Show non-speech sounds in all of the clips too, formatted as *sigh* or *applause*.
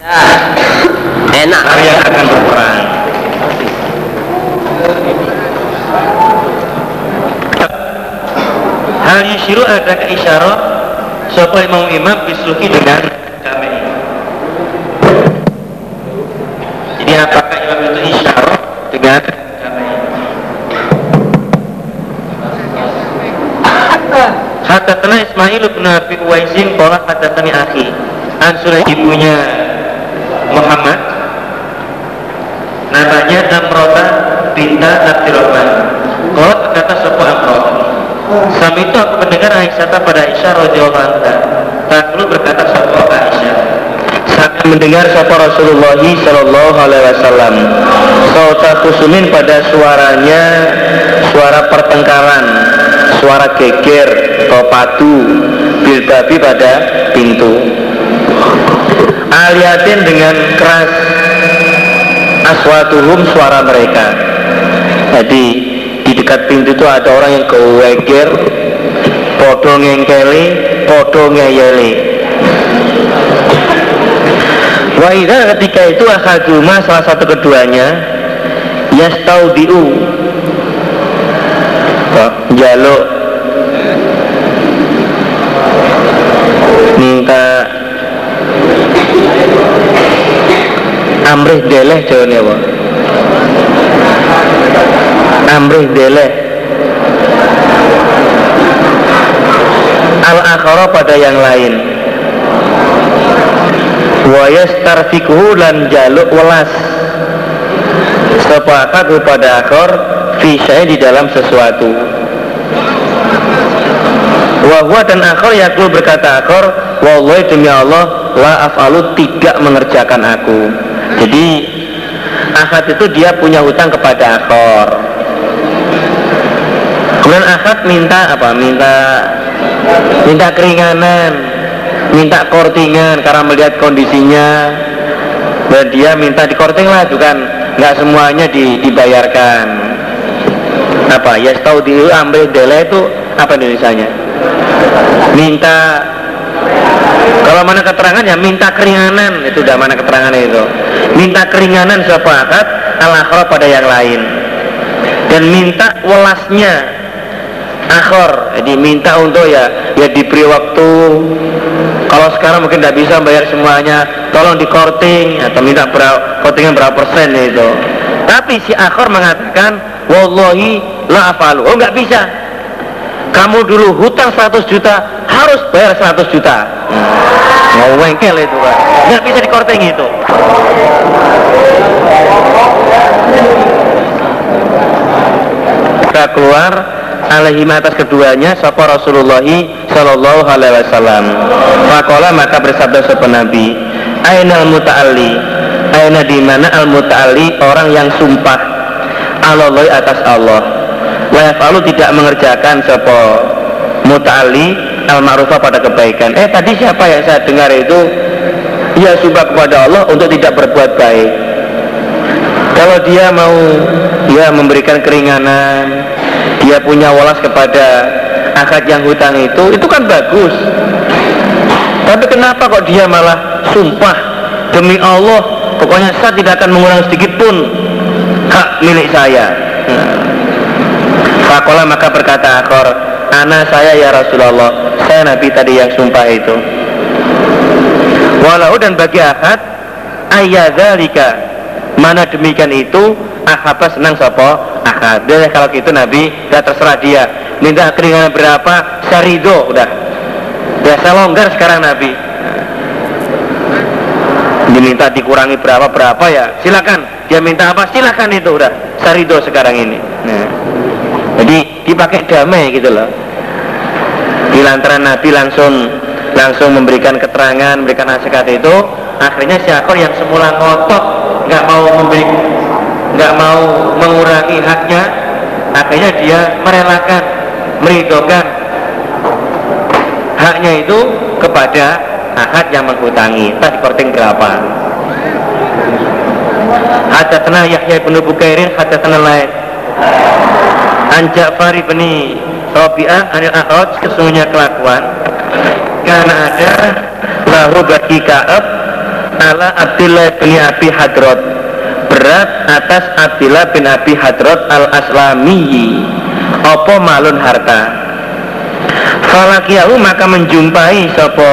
enak. Yang akan berperang. Hal yusyiru ada isyarat Sopo imam imam bisuki dengan damai. Jadi apakah imam itu isyarat dengan damai? Hadatana Ismail bin Abi Uwaisin Kola hadatani akhi. Ansulai ibunya Muhammad Namanya Amrota Binta Abdurrahman Kola berkata sebuah Amrota Sami itu aku mendengar Aisyah pada Aisyah radhiyallahu anha. perlu berkata sebuah Aisyah. Sami mendengar sapa Rasulullah sallallahu alaihi wasallam. Sauta kusumin pada suaranya suara pertengkaran, suara geger atau padu bilbabi pada pintu. Aliatin dengan keras. Aswatuhum suara mereka. Jadi di dekat pintu itu ada orang yang keweger podo ngengkeli podo ngeyeli. Wahida ketika itu akaduma salah satu keduanya diu jaluk amrih deleh jawane apa? Amrih dele al akhara pada yang lain. Wa yastarfiquhu lan jaluk welas. Sepakat kepada akhor fisai di dalam sesuatu. Wahwa dan akhor yakul berkata akhor Wallahi demi Allah La af'alu tidak mengerjakan aku Jadi Akad itu dia punya hutang kepada akhor. Kemudian akad minta apa? Minta minta keringanan, minta kortingan karena melihat kondisinya. Dan dia minta dikorting lah bukan nggak semuanya di, dibayarkan. Apa? Ya tahu di ambil dele itu apa Indonesia-nya? Minta kalau mana keterangan ya minta keringanan. Itu udah mana keterangan itu minta keringanan siapa? Akad al pada yang lain. Dan minta welasnya. Akhor jadi minta untuk ya ya diberi waktu. Kalau sekarang mungkin tidak bisa bayar semuanya. Tolong di korting atau minta berapa kortingnya berapa persen itu. Tapi si akhor mengatakan wallahi la afalu. Oh nggak bisa. Kamu dulu hutang 100 juta harus bayar 100 juta mau wengkel itu kan nggak bisa di korting itu kita keluar alaihi atas keduanya sapa Rasulullah sallallahu alaihi wasallam. Faqala maka bersabda sapa Nabi, "Aina al-muta'alli?" Aina di mana al-muta'alli orang yang sumpah Allah atas Allah. Wa yaf'alu tidak mengerjakan sapa muta'alli al-ma'rufah pada kebaikan. Eh tadi siapa yang saya dengar itu? Ya sumpah kepada Allah untuk tidak berbuat baik. Kalau dia mau ya memberikan keringanan, dia punya walas kepada akad yang hutang itu itu kan bagus. Tapi kenapa kok dia malah sumpah? Demi Allah pokoknya saya tidak akan mengulang sedikit pun hak milik saya. Fakola maka berkata akor Anak saya ya Rasulullah Saya Nabi tadi yang sumpah itu. Walau dan bagi akad Ayadhalika Mana demikian itu Ahaba senang sopo akad dia kalau gitu Nabi udah terserah dia. Minta keringanan berapa? Syarido udah. Biasa longgar sekarang Nabi. Diminta dikurangi berapa berapa ya? Silakan. Dia minta apa? Silakan itu udah. Sarido sekarang ini. Nah. jadi dipakai damai gitu loh di lantaran Nabi langsung langsung memberikan keterangan memberikan nasihat itu akhirnya si yang semula ngotot nggak mau memberi nggak mau mengurangi haknya akhirnya dia merelakan meridokan haknya itu kepada akad yang menghutangi. Tadi korting berapa? Hadatana Yahya bin Bukairin Hadatana lain An Ja'far bin Rabi'ah Anil A'raj Kesungguhnya kelakuan. Karena ada Lahu bagi Ka'ab ala Abdullah bin Abi Hadrot berat atas Abdullah bin Abi Hadrot al Aslami opo malun harta? Falakiyahu maka menjumpai sopo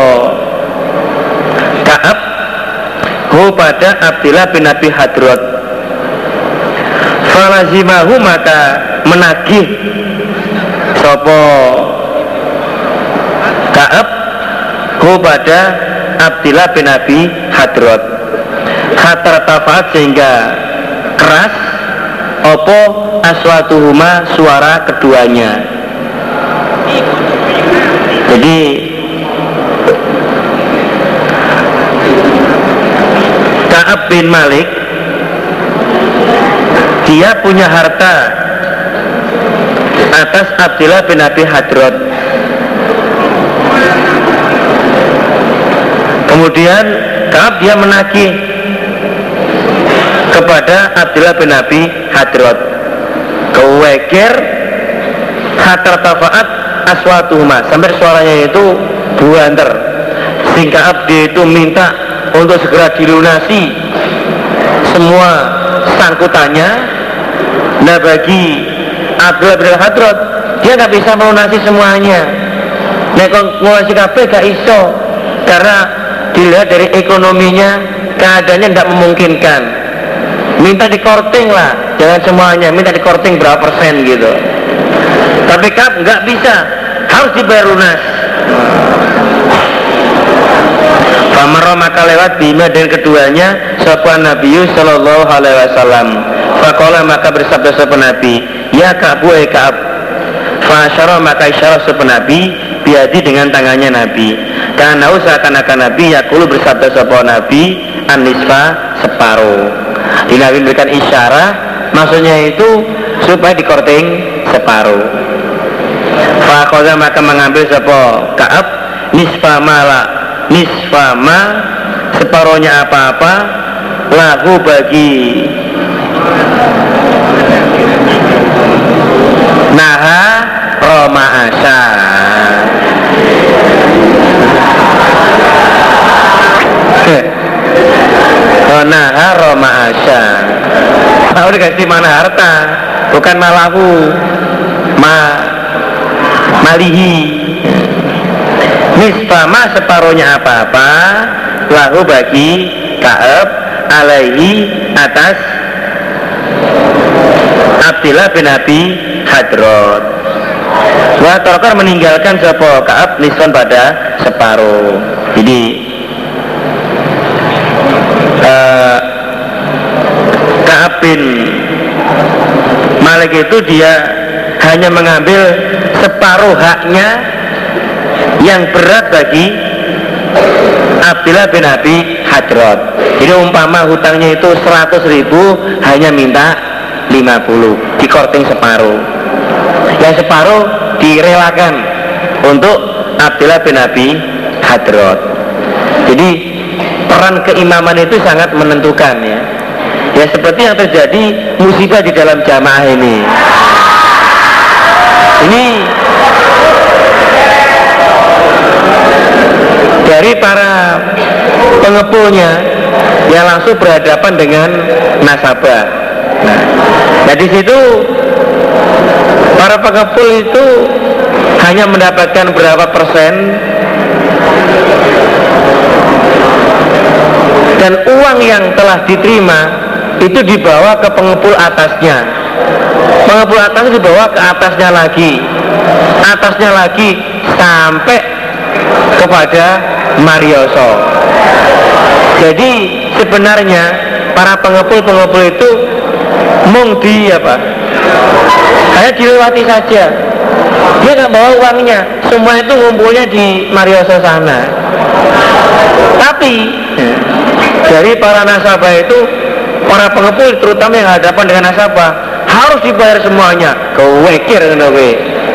Kaab hu pada Abdullah bin Abi Hadrot Falazimahu maka menagih sopo? Kaab hu pada Abdullah bin Abi Hadrot Hatta tafaat sehingga keras Opo aswatuhuma suara keduanya. Jadi Kaab bin Malik Dia punya harta Atas Abdullah bin Abi Hadrot Kemudian Kaab dia menagih kepada Abdullah bin Abi Hadrot kewekir hatar tafaat aswatuhuma. Sampai suaranya itu buanter sehingga Abdi itu minta untuk segera dilunasi semua sangkutannya nah bagi Abdullah bin Hadrot dia nggak bisa melunasi semuanya. Kalau ngelunasi kabeh gak iso. Karena dilihat dari ekonominya keadaannya tidak memungkinkan. Minta dikorting lah jangan semuanya. Minta dikorting berapa persen gitu. Tapi kap nggak bisa. Harus dibayar lunas Famaro maka lewat bima dan keduanya Sopan Nabi Sallallahu Alaihi Wasallam. Fakola maka bersabda sopan Nabi Ya Ka'bu eh Ka'ab. Fasyara maka isyarat sopan Nabi Biadi dengan tangannya Nabi. Karena seakan-akan Nabi Yakulu bersabda sebuah Nabi Anisfa separuh. Di Nabi memberikan isyarat Maksudnya itu supaya dikorting separuh. Fakoda maka mengambil sebuah Kaab Nisfa mala Nisfa ma Separuhnya apa-apa Lahu bagi. Naha Roma Asa. *laughs* Naha Roma Asya Tahu dikasih mana harta Bukan malahu. Ma Malihi Nisfama separuhnya apa-apa Lahu bagi Kaab Alaihi atas Abdillah bin Abi Hadrot. Wah Tolkar meninggalkan sepo Kaab Nisfan pada separuh. Jadi uh, Kaab bin Malik itu dia hanya mengambil separuh haknya yang berat bagi Abdullah bin Abi Hadrot jadi umpama hutangnya itu 100 ribu hanya minta 50 dikorting separuh. Yang separuh direlakan untuk Abdullah bin Abi Hadrot jadi peran keimaman itu sangat menentukan ya. Ya seperti yang terjadi musibah di dalam jamaah ini. Ini dari para pengepulnya yang langsung berhadapan dengan nasabah. Nah, nah di situ para pengepul itu hanya mendapatkan berapa persen? Dan uang yang telah diterima itu dibawa ke pengepul atasnya. Pengepul atasnya dibawa ke atasnya lagi. Atasnya lagi sampai kepada Marioso. Jadi sebenarnya para pengepul-pengepul itu mung di apa? Hanya dilewati saja. Dia nggak bawa uangnya. Semua itu ngumpulnya di Marioso sana. Tapi dari para nasabah itu para pengepul terutama yang hadapan dengan nasabah harus dibayar semuanya. Kewekir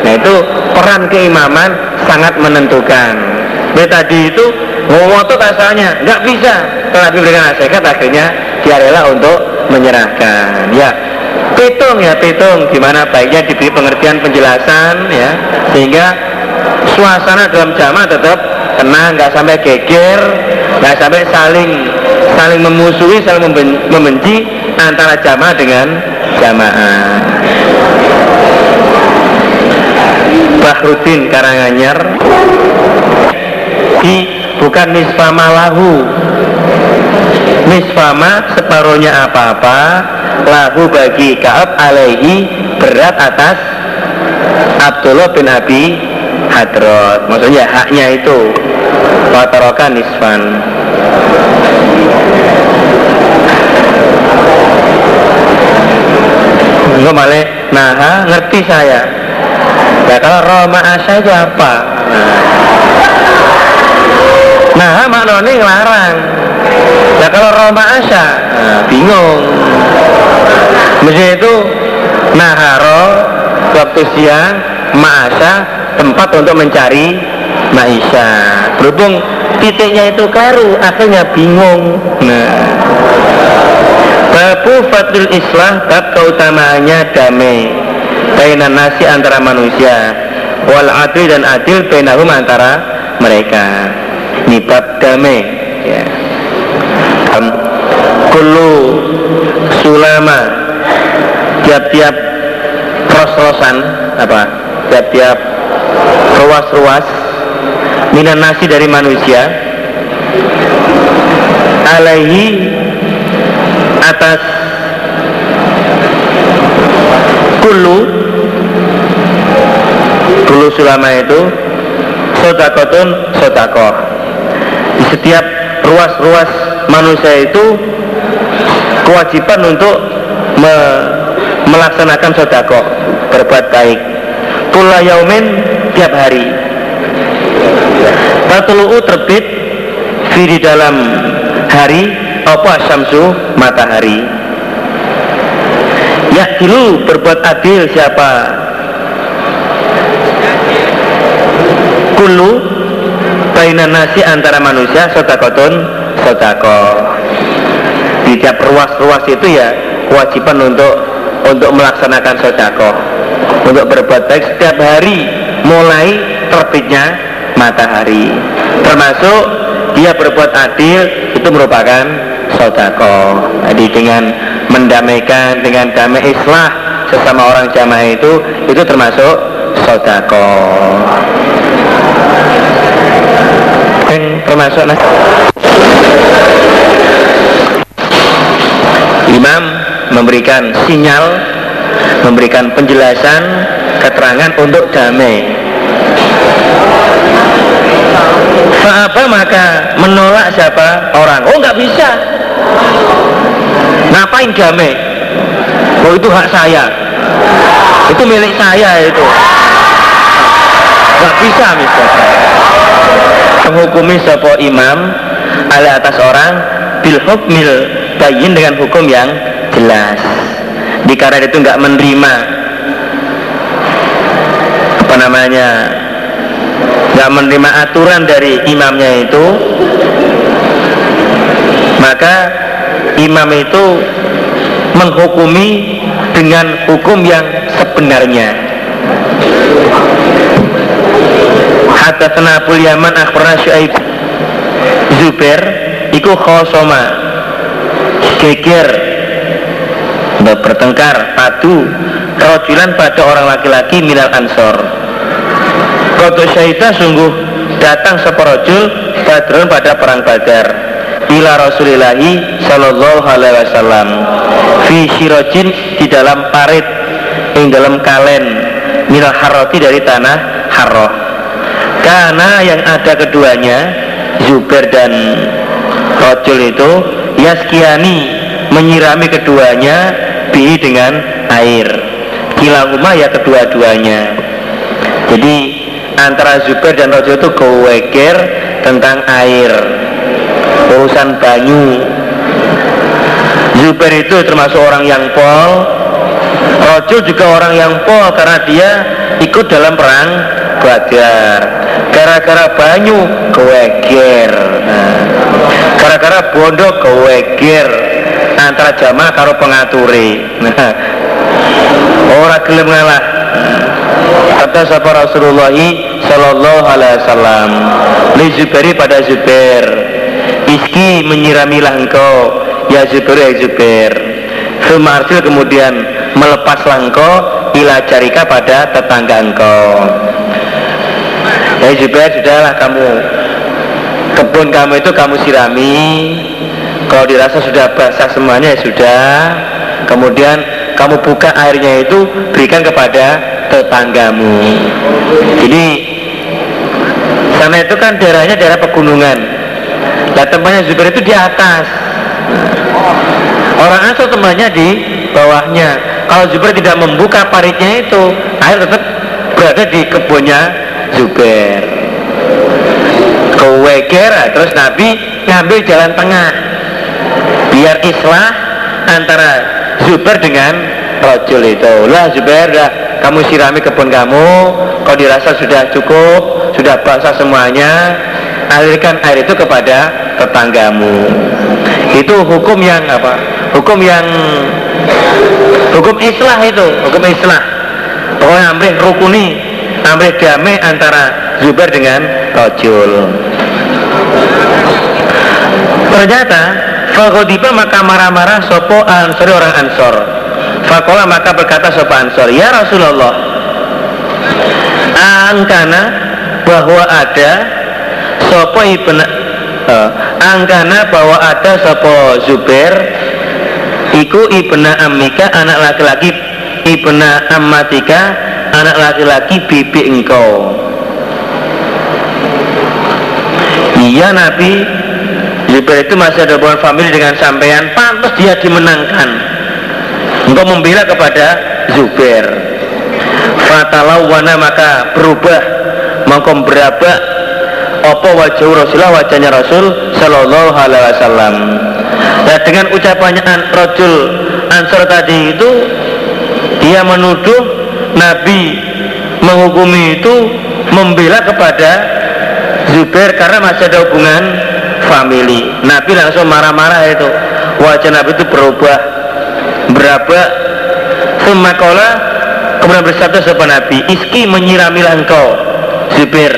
nah itu peran keimaman sangat menentukan Jadi tadi itu ngomong itu kasarnya nggak bisa. Tetapi dengan nasihat akhirnya dia rela untuk menyerahkan. Ya pitung ya pitung. Gimana baiknya diberi pengertian penjelasan ya. Sehingga suasana dalam jamaah tetap tenang nggak sampai geger nggak sampai saling saling memusuhi saling membenci antara jamaah dengan jamaah. Bahrudin Karanganyar di bukan nisfama lahu nisfama separuhnya apa-apa lahu bagi Kaab alaihi berat atas Abdullah bin Abi Hadrot maksudnya haknya itu Wataroka nisfan. Malah nah ngerti saya. Ya kalau Roma itu apa? Nah, nah maknanya ngelarang. Ya kalau Roma Asa nah, bingung. Mesti itu Naharo waktu siang Ma'asa tempat untuk mencari Maisha Berhubung titiknya itu karu Akhirnya bingung. Nah. Babu Fadlul Islah Bab keutamaannya damai. Bainan nasi antara manusia. Wal adil dan adil Bainahum antara mereka Ini bab damai ya. Kulu Sulama. Tiap-tiap ros-rosan apa? Tiap-tiap ruas-ruas minan nasi dari manusia alaihi atas kulu kulu sulama itu sodakotun sodakoh setiap ruas-ruas manusia itu kewajiban untuk me melaksanakan sodako berbuat baik. Kula yaumin tiap hari. Batulu'u terbit di dalam hari apa samsu matahari. Ya dulu berbuat adil siapa? Kulu Bainan nasi antara manusia Sodakotun Sodako Di tiap ruas-ruas itu ya Kewajiban untuk untuk melaksanakan sodako untuk berbuat baik setiap hari mulai terbitnya matahari. Termasuk dia berbuat adil itu merupakan sodako jadi dengan mendamaikan dengan damai islah sesama orang jamaah itu itu termasuk sodako termasuk nah. Imam memberikan sinyal, memberikan penjelasan, keterangan untuk damai. Apa maka menolak siapa orang? Oh nggak bisa. Ngapain damai? Oh itu hak saya. Itu milik saya itu. Nggak bisa misalnya. Menghukumi sebuah imam ala atas orang bil hukmil bayin dengan hukum yang jelas. Di karena itu nggak menerima. Apa namanya? Nggak menerima aturan dari imamnya itu. Maka imam itu menghukumi dengan hukum yang sebenarnya Hadatsana Abu Yaman akhbarana Syuaib Zubair iku khosoma geger bertengkar padu kerojulan pada orang laki-laki minal ansor. Koto syahidah sungguh datang seporojul badrun pada perang badar. Ila rasulillahi sallallahu alaihi wasallam. Fi sirojin di dalam parit yang dalam kalen minal harroti dari tanah harroh karena yang ada keduanya Zubair dan Rojul itu Yaskiani menyirami keduanya bi dengan air. Kilahuma ya kedua-duanya. Jadi antara Zubair dan Rojo itu keweger tentang air. Urusan banyu. Zubair itu termasuk orang yang pol. Rojo juga orang yang pol karena dia ikut dalam perang Badar gara-gara banyu keweger nah, gara-gara bondo keweger antara jamaah karo pengaturi nah, ora gelem ngalah. Kata sapa Rasulullah sallallahu alaihi wasallam li Zubairi pada Zubair Iski menyiramilah engkau Ya Zubair ya Sumarsil kemudian melepaslah engkau Ila jarika pada tetangga engkau Ya Zubair sudahlah kamu. Kebun kamu itu kamu sirami. Kalau dirasa sudah basah semuanya ya sudah. Kemudian kamu buka airnya itu berikan kepada tetanggamu. Jadi sana itu kan daerahnya daerah pegunungan. Nah tempatnya Zubair itu di atas. Orang asal temannya di bawahnya. Kalau Zubair tidak membuka paritnya itu Air tetap berada di kebunnya Zubair Keweker terus Nabi ngambil jalan tengah. Biar islah antara Zubair dengan rojul itu. Lah Zubair dah kamu sirami kebun kamu. Kalau dirasa sudah cukup sudah basah semuanya alirkan air itu kepada tetanggamu. Itu hukum yang apa? Hukum yang hukum islah itu hukum islah. Pokoknya ambil rukuni ambil damai antara Zubair dengan rojul ternyata Faghodiba maka marah-marah sopo ansori orang ansor. Fakola maka berkata sopo ansor Ya Rasulullah Angkana bahwa ada sopo ibn uh, Angkana bahwa ada sopo Zubair Iku ibna Amika anak laki-laki Ibna Ammatika anak laki-laki bibi engkau. Iya Nabi. Jibril itu masih ada hubungan famili dengan sampean. Pantas dia dimenangkan. Untuk membela kepada Zubair. Fatalawana maka berubah. Maka berabak. Apa wajah Rasulullah? Wajahnya Rasul Shallallahu Alaihi Wasallam. Nah dengan ucapannya an Rajul Ansor tadi itu dia menuduh Nabi menghukumi itu membela kepada Zubair karena masih ada hubungan family Nabi langsung marah-marah itu. Wajah Nabi itu berubah berapa semakola kemudian bersabda sebuah Nabi iski menyiramilah engkau Zubir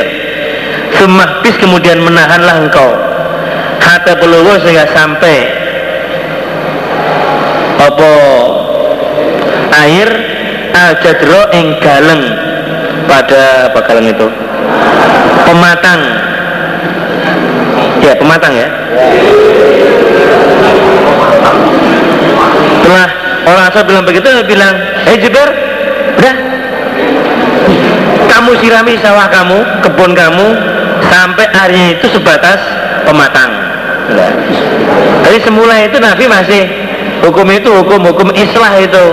semahbis kemudian menahanlah engkau. Hatta peluwa sehingga sampai apa air ajadro ing galeng. Pada apa galeng itu? Pematang. Ya pematang ya. Setelah orang asal bilang begitu bilang hei Jiber udah. Kamu sirami sawah kamu kebun kamu sampai airnya itu sebatas pematang. Nah. jadi semula itu Nabi masih hukum itu hukum hukum islah itu.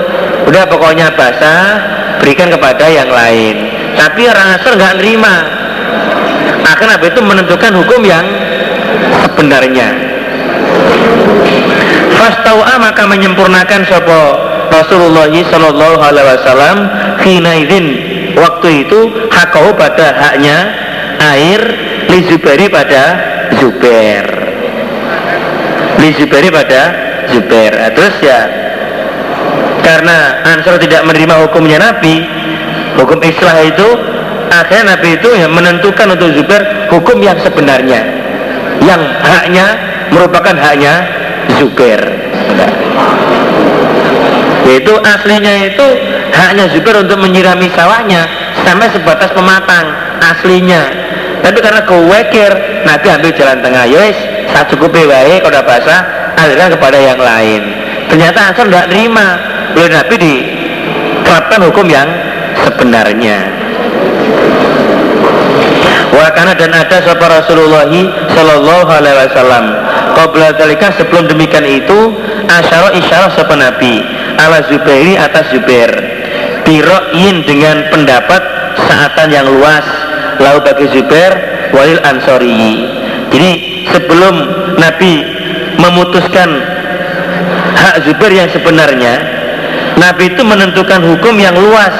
Udah pokoknya basah berikan kepada yang lain. Tapi orang asal nggak nerima. Nabi itu menentukan hukum yang sebenarnya. Fastawa maka menyempurnakan sopo Rasulullah Sallallahu Alaihi Wasallam Hinaidin waktu itu hakau pada haknya air li Zubairi pada Zubair. Li Zubairi pada Zubair nah, terus ya karena Ansar tidak menerima hukumnya Nabi hukum Islah itu akhirnya Nabi itu ya menentukan untuk Zubair hukum yang sebenarnya. Yang haknya merupakan haknya Zubair. Yaitu aslinya itu haknya Zubair untuk menyirami sawahnya sampai sebatas pematang aslinya. Tapi karena kewekir Nabi ambil jalan tengah. Yes saat cukup baik kalau udah basah alirkan kepada yang lain ternyata Ansar tidak terima oleh Nabi diterapkan hukum yang sebenarnya Wakana dan ada sapa Rasulullah Sallallahu Alaihi Wasallam. Qabla sebelum demikian itu asyara isyarah sapa Nabi ala Zubairi atas Zubair. Biro'in dengan pendapat saatan yang luas lalu bagi Zubair walil ansori. Jadi sebelum Nabi memutuskan hak Zubair yang sebenarnya, Nabi itu menentukan hukum yang luas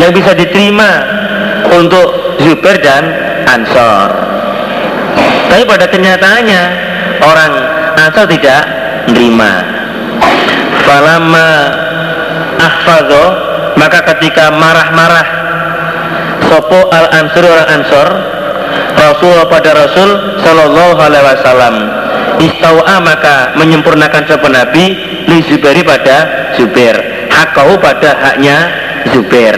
yang bisa diterima untuk Zubair dan Ansor tapi pada kenyataannya orang Ansor tidak menerima falama ahfadho maka ketika marah-marah sopo al ansur orang ansor Rasul pada Rasul Shallallahu Alaihi Wasallam istawa maka menyempurnakan sopan Nabi? Li Zubairi pada Zubair. Hakau pada haknya Zubair.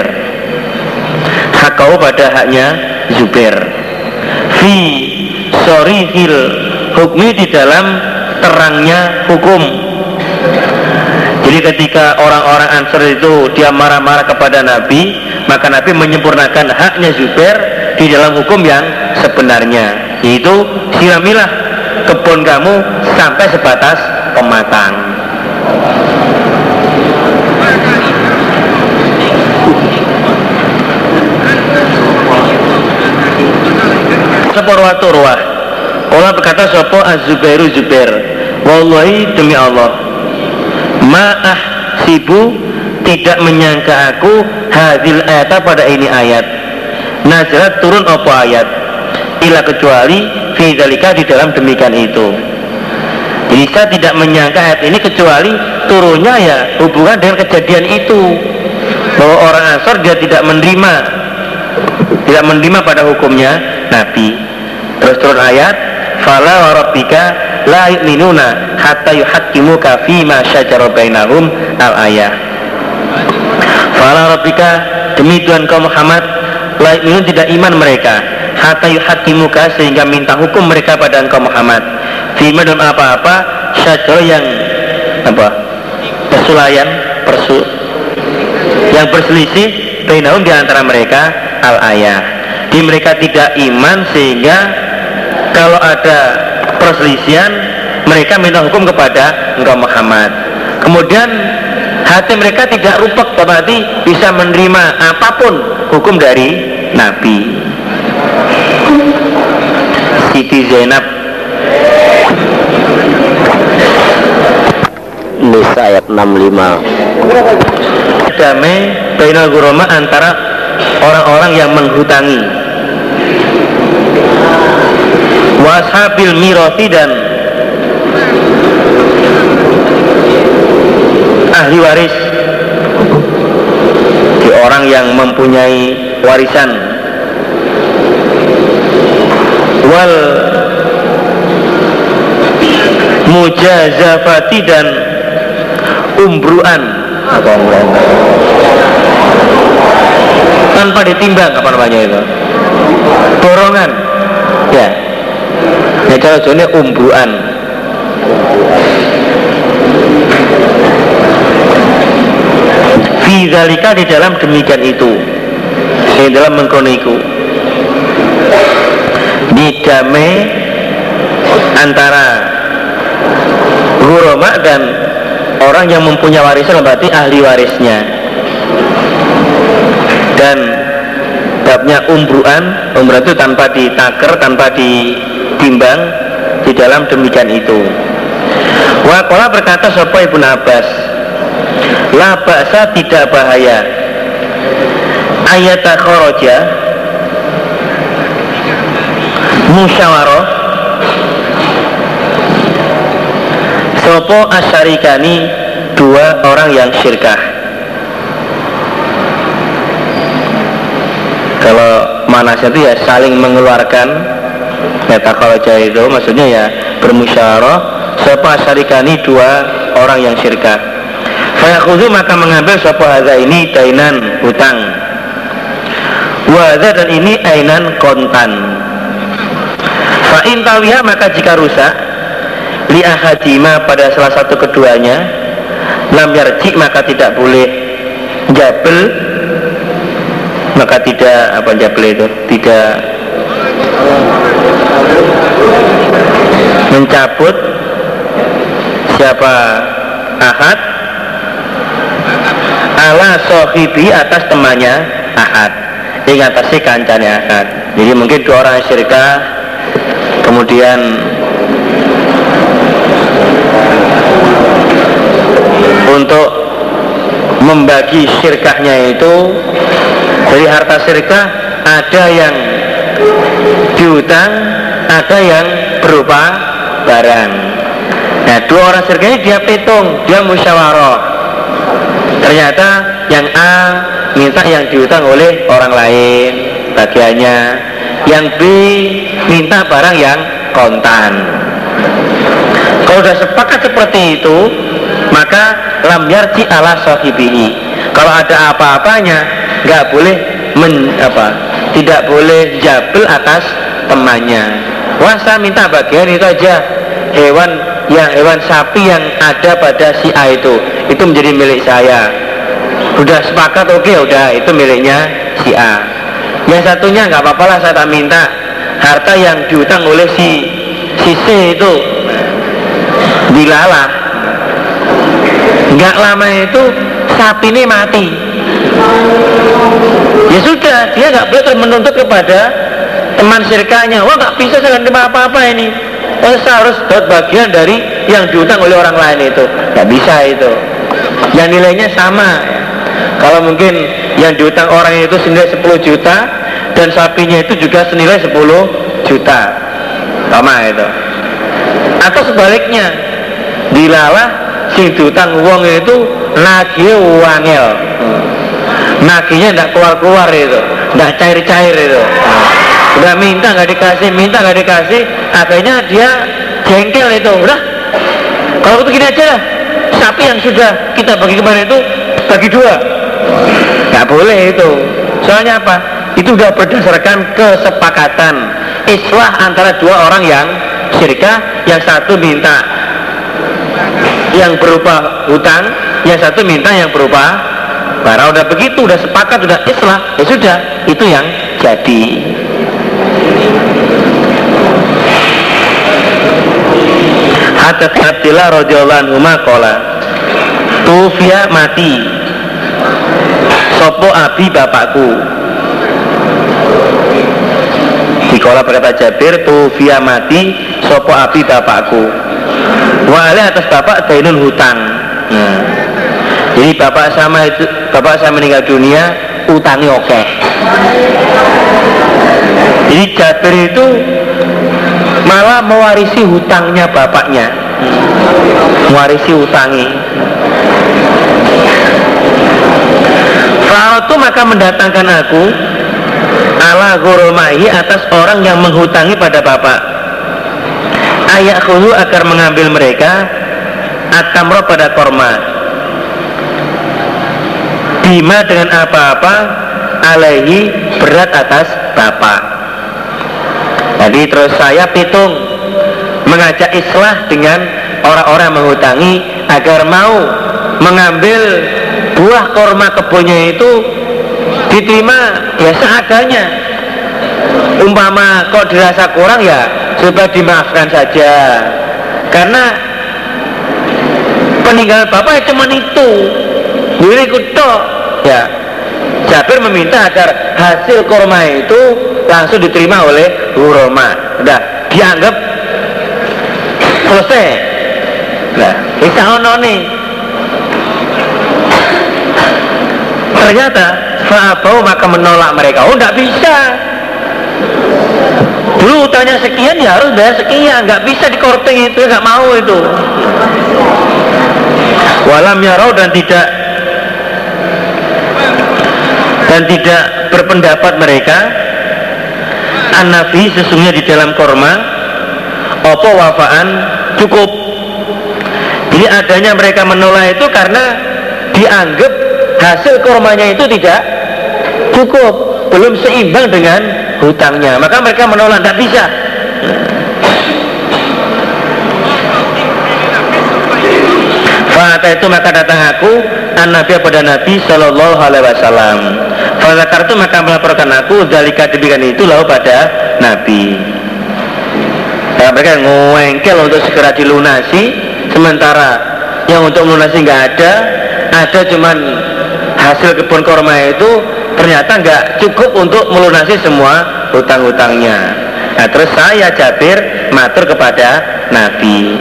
Hakau pada haknya Zubair. Fi sorihil hukmi di dalam terangnya hukum. Jadi ketika orang-orang Ansar itu dia marah-marah kepada Nabi maka Nabi menyempurnakan haknya Zubair di dalam hukum yang sebenarnya yaitu siramilah kebun kamu sampai sebatas pematang. Seporwa turwah Allah berkata sopo az-zubairu zubair? Wallahi demi Allah. Ma'ah sibu tidak menyangka aku hadil ayat pada ini ayat. Nazarat turun apa ayat Ila kecuali Fidalika di dalam demikian itu. Jadi tidak menyangka ayat ini kecuali turunnya ya hubungan dengan kejadian itu. Bahwa orang Ansor dia tidak menerima tidak menerima pada hukumnya Nabi. Terus turun ayat fala warabbika la yu'minuna hatta yuhaqqimuka fima syajara bainahum al ayah. Fala rabbika demi Tuhan kau Muhammad la yu'minun tidak iman mereka hatta yuhakimuka sehingga minta hukum mereka pada engkau Muhammad. Fima dalam apa-apa syajro yang apa persulayan persu yang berselisih bainahum di antara mereka al ayah di mereka tidak iman sehingga kalau ada perselisihan mereka minta hukum kepada engkau Muhammad. Kemudian hati mereka tidak rupak berarti bisa menerima apa pun hukum dari Nabi Siti Zainab. Nisa ayat 65 Damai Bainal Guroma antara orang-orang yang menghutangi. Washabil miroti dan ahli waris. Di orang yang mempunyai warisan wal mujazafati dan umbruan. Tanpa ditimbang apa namanya itu? Dorongan. Ya. Ya cara jone umbruan. Fizalika di dalam demikian itu. Di dalam mengkoniku didamai antara guroma dan orang yang mempunyai warisan berarti ahli warisnya. Dan babnya umbruan umbruan itu tanpa ditaker tanpa ditimbang di dalam demikian itu. Wakola berkata Sopo Ibn Abbas La tidak bahaya. Ayat khoroja musyawarah. Sopo asyarikani dua orang yang syirkah. Kalau manasnya itu ya saling mengeluarkan meta kalau itu maksudnya ya bermusyawarah. Sopo asyarikani dua orang yang syirkah. Fayakudu maka mengambil sopo hadza ini dainan hutang. Wada dan ini ainan kontan Fa'in tawiha maka jika rusak li ahadima pada salah satu keduanya lam yarji maka tidak boleh jabel maka tidak apa jabel itu tidak mencabut siapa ahad ala sohibi atas temannya ahad. Ingat si kancane ahad. Jadi mungkin dua orang syirkah kemudian untuk membagi syirkahnya itu dari harta syirkah ada yang diutang ada yang berupa barang. Nah dua orang syirkahnya dia petung dia musyawarah. Ternyata yang A minta yang diutang oleh orang lain bagiannya yang B minta barang yang kontan. Kalau sudah sepakat seperti itu maka lam yarji ala sahibihi. Kalau ada apa-apanya nggak boleh men, apa tidak boleh jabel atas temannya. Wah saya minta bagian itu aja. Hewan yang hewan sapi yang ada pada si A itu itu menjadi milik saya. Udah sepakat oke okay, udah itu miliknya si A yang satunya nggak apa-apa lah saya tak minta. Harta yang diutang oleh si si C itu. Dilalah. Nggak lama itu sapi ini mati. Ya sudah dia nggak boleh menuntut kepada teman sirkanya. Wah nggak bisa saya terima apa-apa ini. Oh, saya harus dapat bagian dari yang diutang oleh orang lain itu. Nggak bisa itu. Yang nilainya sama. Kalau mungkin yang diutang orang itu senilai 10 juta dan sapinya itu juga senilai 10 juta. Sama itu. Atau sebaliknya dilalah sing diutang uang itu nagih wangel. Nagihnya tidak keluar-keluar itu tidak cair-cair itu. Udah minta nggak dikasih minta nggak dikasih akhirnya dia jengkel itu. Udah kalau begini aja lah. Sapi yang sudah kita bagi kemarin itu bagi dua. Nggak boleh itu. Soalnya apa itu sudah berdasarkan kesepakatan. Islah antara dua orang yang syirkah yang satu minta yang berupa hutang yang satu minta yang berupa barang udah begitu udah sepakat udah islah ya sudah. Itu yang jadi. Hadat Abdillah radhiyallahu anhu makola Tufia mati Sopo abi bapakku Dikola berkata Jabir Tufia mati Sopo abi bapakku Wale atas bapak dainul hutang nah. Jadi bapak sama itu Bapak saya meninggal dunia Utangnya oke okay. Jadi Jabir itu malah mewarisi hutangnya bapaknya mewarisi hutangi itu maka mendatangkan aku ala goromahi atas orang yang menghutangi pada bapak. Ayak kulu agar mengambil mereka atamro pada korma. Bima dengan apa-apa alaihi berat atas bapak. Jadi terus saya pitung mengajak islah dengan orang-orang menghutangi agar mau mengambil buah korma kebunnya itu diterima ya seadanya umpama kok dirasa kurang ya coba dimaafkan saja. Karena peninggalan bapak ya cuma itu. Diri kutok ya Jabir meminta agar hasil korma itu langsung diterima oleh Roma udah dianggap selesai. Nah bisa ono nih. Ternyata Fa'abau maka menolak mereka. Oh tidak bisa dulu tanya sekian ya harus bayar sekian. Nggak bisa di korting itu nggak mau itu. Walam yarau dan tidak dan tidak berpendapat mereka an-nabi sesungguhnya di dalam korma opo wafaan? Cukup. Jadi adanya mereka menolak itu karena dianggap hasil kormanya itu tidak cukup belum seimbang dengan hutangnya. Maka mereka menolak tidak bisa. Fata itu maka datang aku an Nabi pada Nabi Shallallahu Alaihi Wasallam. Fazakar itu maka melaporkan aku dalika demikian itu lalu pada Nabi. Ya, mereka ngengkel untuk segera dilunasi, sementara yang untuk melunasi nggak ada, ada cuman hasil kebun korma itu ternyata nggak cukup untuk melunasi semua hutang-hutangnya. Nah, terus saya Jabir matur kepada Nabi.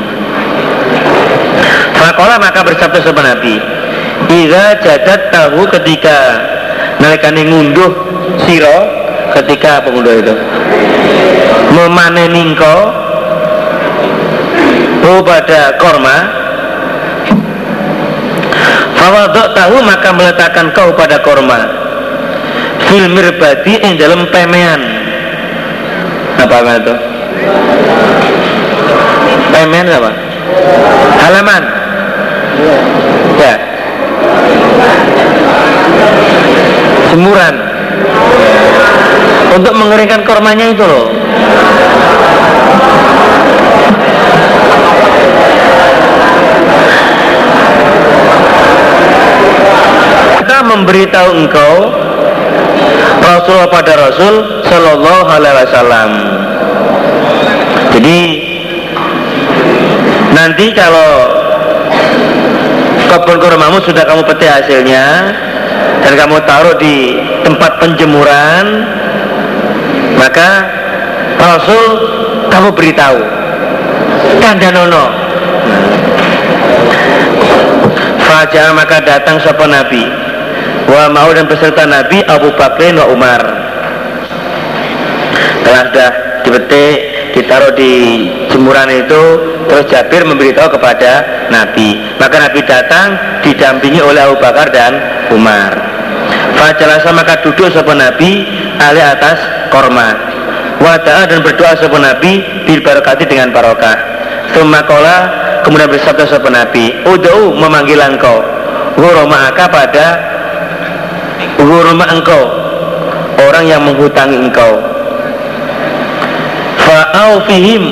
Fakola maka bersabda sama Nabi, Ira jadat tahu ketika nalikane ngunduh siro ketika pengunduh itu memanen oh pada korma Fawadok tahu maka meletakkan kau pada korma Fil mirbadi yang dalam pemean. Apa itu? Pemean apa? halaman. Ya. Jemuran. Untuk mengeringkan kormanya itu loh. Memberitahu engkau Rasulullah pada Rasul Shallallahu Alaihi Wasallam. Jadi nanti kalau kebun kurmamu sudah kamu petik hasilnya dan kamu taruh di tempat penjemuran, maka Rasul kamu beritahu tanda nono. Fajar maka datang sopo Nabi wa mau dan beserta Nabi Abu Bakrin wa Umar. Setelah sudah dipetik ditaruh di jemuran itu terus Jabir memberitahu kepada Nabi. Maka Nabi datang didampingi oleh Abu Bakar dan Umar. Fajalasa maka duduk sebuah Nabi alih atas korma. Wada'a dan berdoa sebuah Nabi bil barokati dengan barokah. Sumakola kemudian bersabda sebuah Nabi Udu memanggil engkau. Huruma'aka pada Huruma engkau Orang yang menghutangi engkau. Fa'aufihim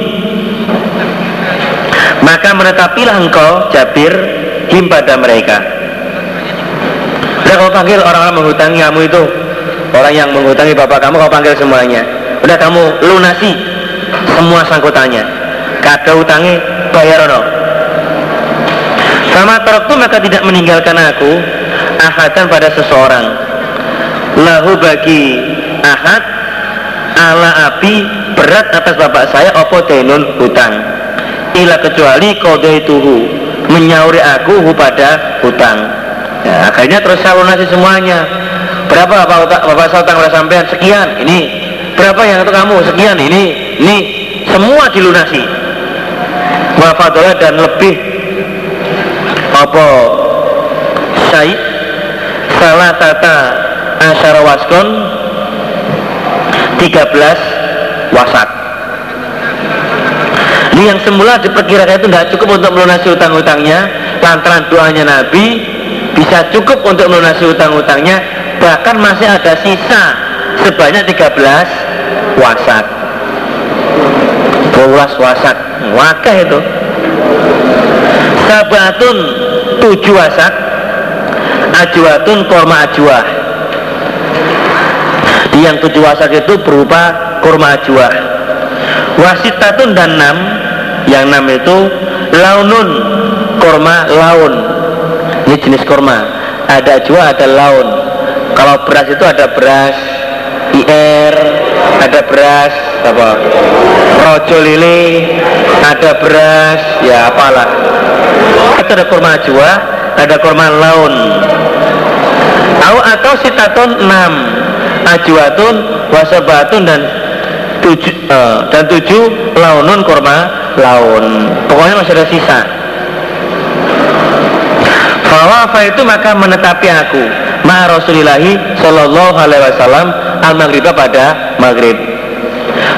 Maka menetapilah engkau Jabir Him pada mereka. Udah kau panggil orang-orang menghutangi kamu itu? Orang yang menghutangi bapak kamu kau panggil semuanya. Udah kamu lunasi Semua sangkutannya. Kada hutangi bayar no Sama itu maka tidak meninggalkan aku Ahadan pada seseorang Lahu bagi ahad Ala api berat atas bapak saya Opo denun hutang. Ila kecuali kode tuhu Menyauri aku pada hutang. Ya, Akhirnya terus saya semuanya. Berapa bapak, bapak saya utang oleh sampean? Sekian ini. Berapa yang itu kamu? Sekian ini Ini. Semua dilunasi. Wafadola dan lebih. Apa? Syait Salah tata Asyara waskon 13 wasak. Ini yang semula diperkirakan itu tidak cukup untuk melunasi utang-utangnya lantaran doanya Nabi bisa cukup untuk melunasi utang-utangnya bahkan masih ada sisa sebanyak 13 wasak. 12 wasak. Wakah itu. Sabatun 7 wasak. Ajwatun korma ajwah yang tujuh wasak itu berupa kurma ajwah wasitatun dan enam. Yang enam itu launun kurma laun. Ini jenis kurma. Ada ajwa ada laun. Kalau beras itu ada beras IR ada beras apa? Rojo lili ada beras ya apalah. Itu ada kurma ajwa ada kurma laun. Atau sitatun enam ajwatun wasabatun dan tujuh uh, dan tujuh launun kurma laun. Pokoknya masih ada sisa. Fawafa itu maka menetapi aku ma Rasulillahi Shallallahu Alaihi Wasallam al maghriba pada maghrib.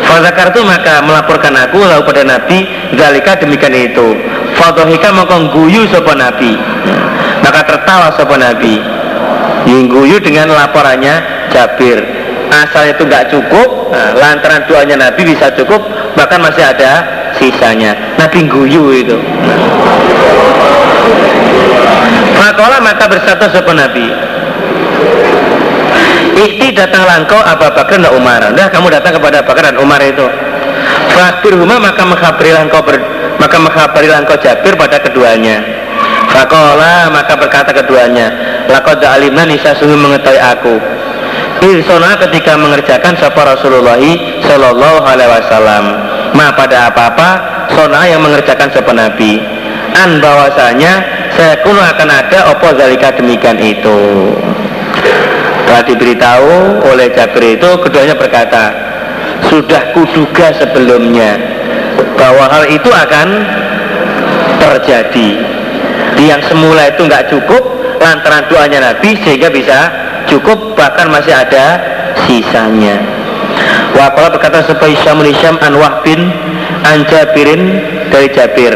Fazakar itu maka melaporkan aku lalu pada Nabi Zalika demikian itu. Fadohika maka guyu Nabi. Maka tertawa sopa Nabi. Yang guyu dengan laporannya Jabir. Asal itu nggak cukup nah, lantaran doanya Nabi bisa cukup bahkan masih ada sisanya. Nabi guyu itu. Makola maka bersatu sopa Nabi? Ikti datanglah engkau Abu Bakar dan Umar. Nah kamu datang kepada Abu Bakar dan Umar itu. Fakir huma maka mengkhabarilah engkau ber, maka mengkhabarilah engkau Jabir pada keduanya. Fakola maka berkata keduanya Lakot alimna nisa sungguh mengetahui aku Irsona ketika mengerjakan sapa Rasulullah Sallallahu Alaihi Wasallam. Ma pada apa-apa Sona yang mengerjakan sapa Nabi. An bahwasanya Saya kuno akan ada Opo zalika demikian itu. Telah diberitahu oleh Jabir itu Keduanya berkata Sudah kuduga sebelumnya Bahwa hal itu akan Terjadi. Yang semula itu nggak cukup Lantaran doanya Nabi Sehingga bisa cukup bahkan masih ada sisanya. Waqala berkata supaya Isyam Isyam an Wahbin an Jabirin dari Jabir.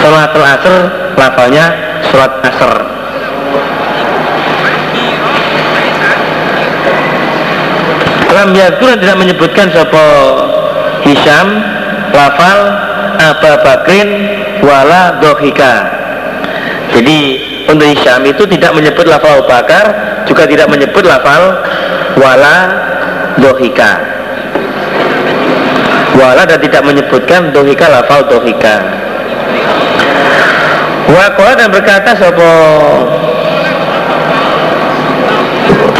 Salatul asr lafalnya surat asr. Lam yakur tidak menyebutkan sopo Hisham lafal Abu Bakrin wala dohika jadi untuk Hisham itu tidak menyebut lafal Bakar juga tidak menyebut lafal wala dohika. Wala dan tidak menyebutkan dohika lafal dohika. Wakola dan berkata sopo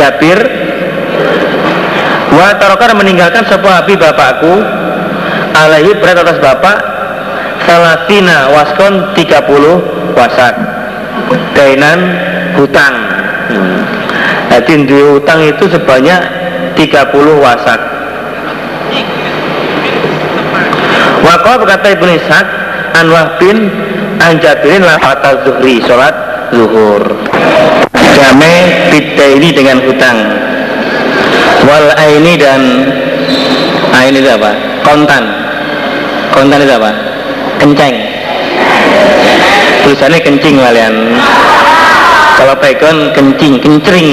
Jabir. Wa tarokan meninggalkan sebuah api bapakku. Alaihi berat atas bapak. Salasina waskon 30 wasak. Dainan hutang. Hmm. Jadi di hutang itu sebanyak 30 wasak. Wakola berkata Ibn Ishaq Anwah bin Anjabirin lafata zuhri Sholat zuhur. Jame ini dengan hutang. Wal aini dan Aini itu apa? Kontan. Kontan itu apa? Kenceng. Tulisannya kencing kalian Kalau pegon kencing, kencring.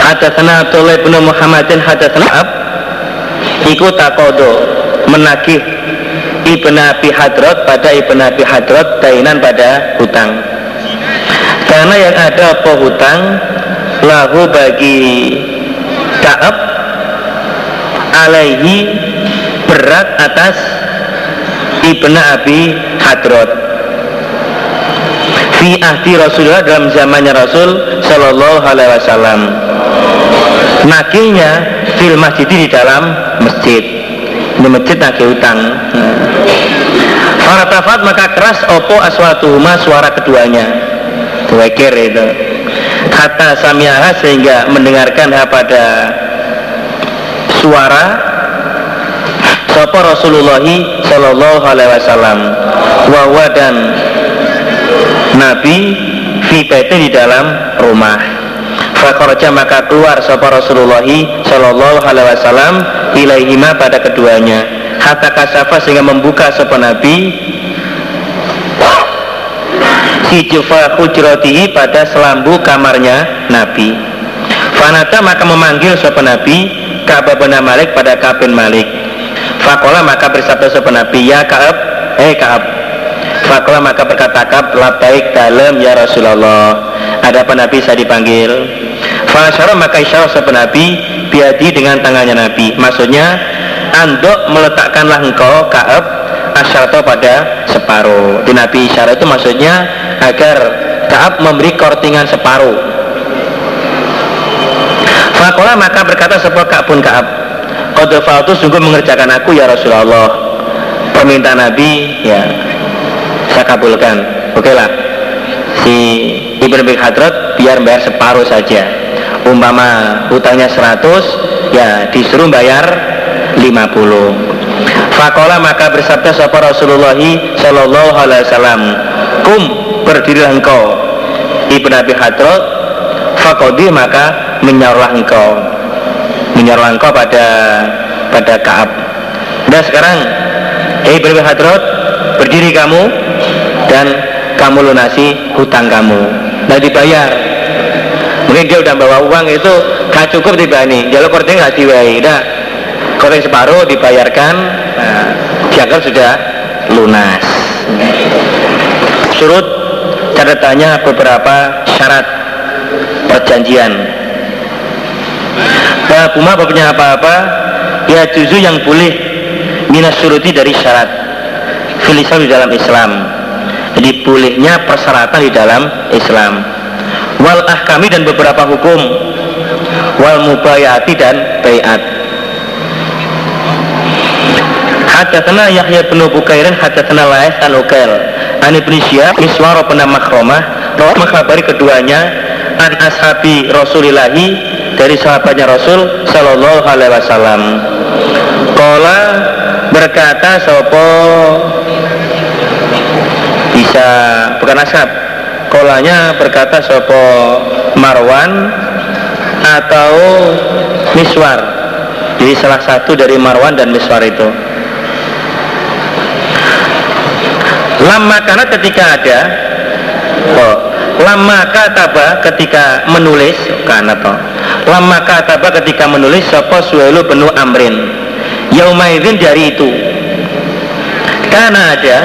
Hadatsana Abdullah bin Muhammadin hadatsana Ab. Iku takodo menagih Ibn Abi Hadrat pada Ibn Abi Hadrat dainan pada hutang. Karena yang ada apa hutang? Lahu bagi Kaab alaihi berat atas Ibn Abi Hadrat fi ahdi Rasulullah dalam zamannya Rasul Shallallahu Alaihi Wasallam. Nakilnya fil masjid di dalam masjid. Di masjid nagih utang. Faratafat maka keras opo aswatuhuma suara keduanya. Wekir itu. Kata samiaha sehingga mendengarkan pada suara Sopo Rasulullah Sallallahu Alaihi Wasallam. Wawa dan Nabi Fi di dalam rumah. Fakorja maka keluar Sopo Rasulullah Sallallahu Alaihi Wasallam Ilaihima pada keduanya. Hatta kasafa sehingga membuka Sopo Nabi Si jufa hujrotihi pada selambu kamarnya Nabi. Fanata maka memanggil Sopo Nabi Ka'bah bin Malik pada Ka'ab bin Malik. Fakola maka bersabda Sopo Nabi Ya Ka'ab, eh Ka'ab Fakola maka berkata Ka'ab Labaik dalam ya Rasulullah. Ada apa Nabi saya dipanggil. Fasyara maka isyarat Sopo Nabi Biadi dengan tangannya Nabi. Maksudnya Andok meletakkanlah engkau Ka'ab asyarato pada separuh. Di Nabi isyarat itu maksudnya agar Kaab memberi kortingan separuh. Fakola maka berkata sebuah Kaab pun Kaab Qadafal itu sungguh mengerjakan aku ya Rasulullah. Permintaan Nabi ya saya kabulkan. Oke lah si Ibn Hadrat biar bayar separuh saja. Umpama hutangnya 100 ya disuruh bayar 50 Fakola maka bersabda sapa Rasulullah Shallallahu Alaihi Wasallam Kum berdirilah engkau. Ibn Abi Hadrat Fakodi maka menyorlah engkau. Menyorlah engkau pada pada Kaab. Dan sekarang Hei Ibn Abi Hadrat Berdiri kamu Dan kamu lunasi hutang kamu. Dan dibayar. Mungkin dia udah bawa uang itu Gak cukup tiba nih. Jalur korting gak diwai Udah korting separuh dibayarkan. Nah, dianggap sudah lunas. Surut catatannya beberapa syarat perjanjian. Buma babnya apa-apa? Ya juzu yang boleh minas suruti dari syarat. Filisal di dalam Islam jadi bolehnya persyaratan di dalam Islam. Wal ahkami dan beberapa hukum. Wal mubayati dan bayat. Hadatsana Yahya bin Bukairin hadatsana Lais an Ukail. An Ibnu Syihab Miswar bin Makhromah mengkhabari keduanya an ashabi Rasulillahi dari sahabatnya Rasul sallallahu alaihi wasallam. Qala berkata sopo bisa bukan ashab kolanya berkata sopo Marwan atau Miswar. Jadi salah satu dari Marwan dan Miswar itu. Lama karena ketika ada oh, lama kataba ketika menulis karena toh lama kataba ketika menulis sapa suelu penuh amrin. Yaumaidin dari itu. Karena ada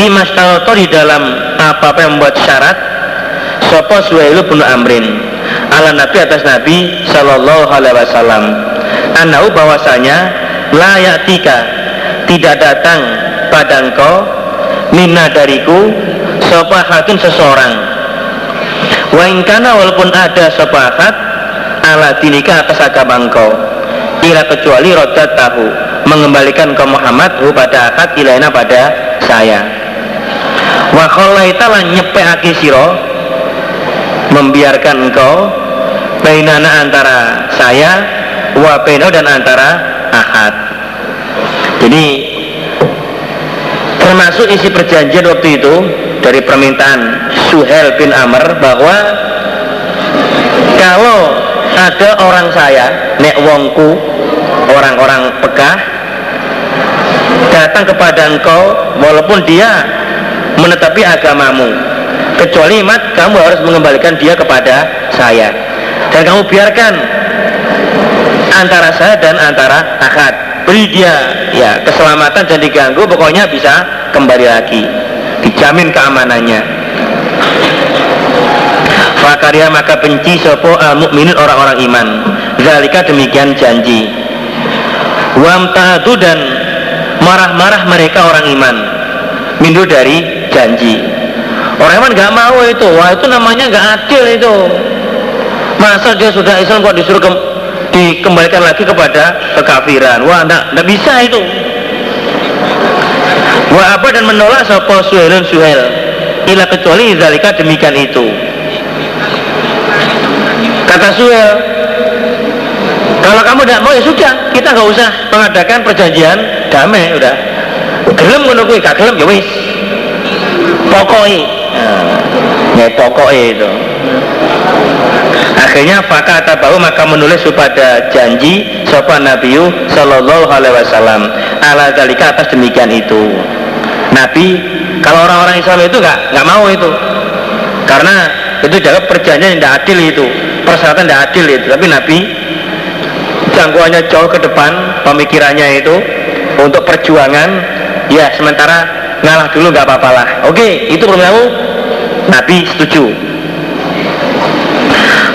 fi mastalto di dalam apa-apa yang membuat syarat sapa suelu penuh amrin ala nabi atas nabi sallallahu alaihi wasallam. Anau bahwasanya layak tika tidak datang pada engkau minna dariku sopahatun seseorang. Wa ingkana walaupun ada sopahat ala dinika atas agama engkau ila kecuali rodat tahu mengembalikan ke Muhammad pada akad ilaina pada saya wa kholaita lan nyepeake siro membiarkan engkau bainana antara saya wa dan antara ahad. Jadi termasuk isi perjanjian waktu itu dari permintaan Suhel bin Amr bahwa kalau ada orang saya nek wongku orang-orang pekah datang kepada engkau walaupun dia menetapi agamamu. Kecuali mat kamu harus mengembalikan dia kepada saya. Dan kamu biarkan antara saya dan antara akad. Beri dia ya keselamatan dan diganggu pokoknya bisa kembali lagi. Dijamin keamanannya. Fakarya maka benci sopo al mukminin orang-orang iman. Zalika demikian janji. Wamtahatu dan marah-marah mereka orang iman. Mindu dari janji. Orang iman gak mau itu. Wah itu namanya gak adil itu. Masa dia sudah Islam kok disuruh ke, dikembalikan lagi kepada kekafiran? Wah gak bisa itu. Wa apa dan menolak sopo suhelun suhel Ila kecuali zalika demikian itu. Kata suhel Kalau kamu tidak mau ya sudah Kita nggak usah mengadakan perjanjian damai udah. Gelem menunggu gak gelem ya wis Pokoknya nah, Ya pokoknya itu. Akhirnya fakata bahu maka menulis kepada janji sopan Nabiu Sallallahu Alaihi Wasallam? Ala dalika atas demikian itu. Nabi kalau orang-orang Islam itu nggak nggak mau itu. Karena itu jaga perjanjian yang tidak adil itu persyaratan tidak adil itu. Tapi Nabi jangkauannya jauh ke depan pemikirannya itu untuk perjuangan. Ya sementara ngalah dulu nggak apa-apa lah. Oke itu permintaanmu Nabi setuju.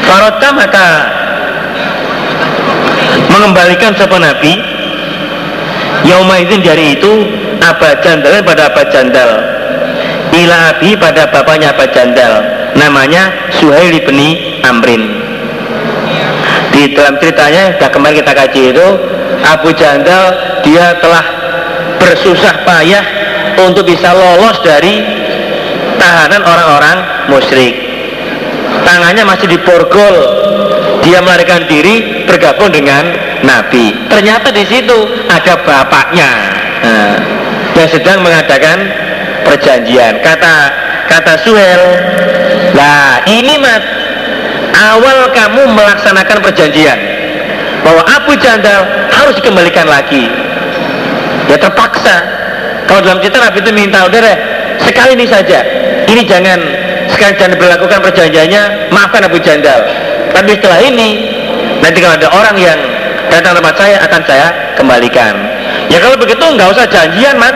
Farota maka mengembalikan siapa Nabi? Yaumaizin dari itu Aba Jandal pada Aba Jandal. Ila Abi pada bapaknya Aba Jandal. Namanya Suhail bin Amrin. Di dalam ceritanya Sudah kemarin kita kaji itu Abu Jandal dia telah bersusah payah Untuk bisa lolos dari Tahanan orang-orang musyrik. Tangannya masih diborgol. Dia melarikan diri Bergabung dengan Nabi. Ternyata di situ ada bapaknya. Nah, yang sedang mengadakan perjanjian. Kata kata Suhel nah ini mat awal kamu melaksanakan perjanjian bahwa Abu Jandal harus dikembalikan lagi. Ya terpaksa kalau dalam cerita Nabi itu minta udah sekali ini saja. Ini jangan sekali jangan diberlakukan perjanjiannya maafkan Abu Jandal. Tapi setelah ini nanti kalau ada orang yang datang tempat saya akan saya kembalikan. Ya kalau begitu nggak usah janjian mat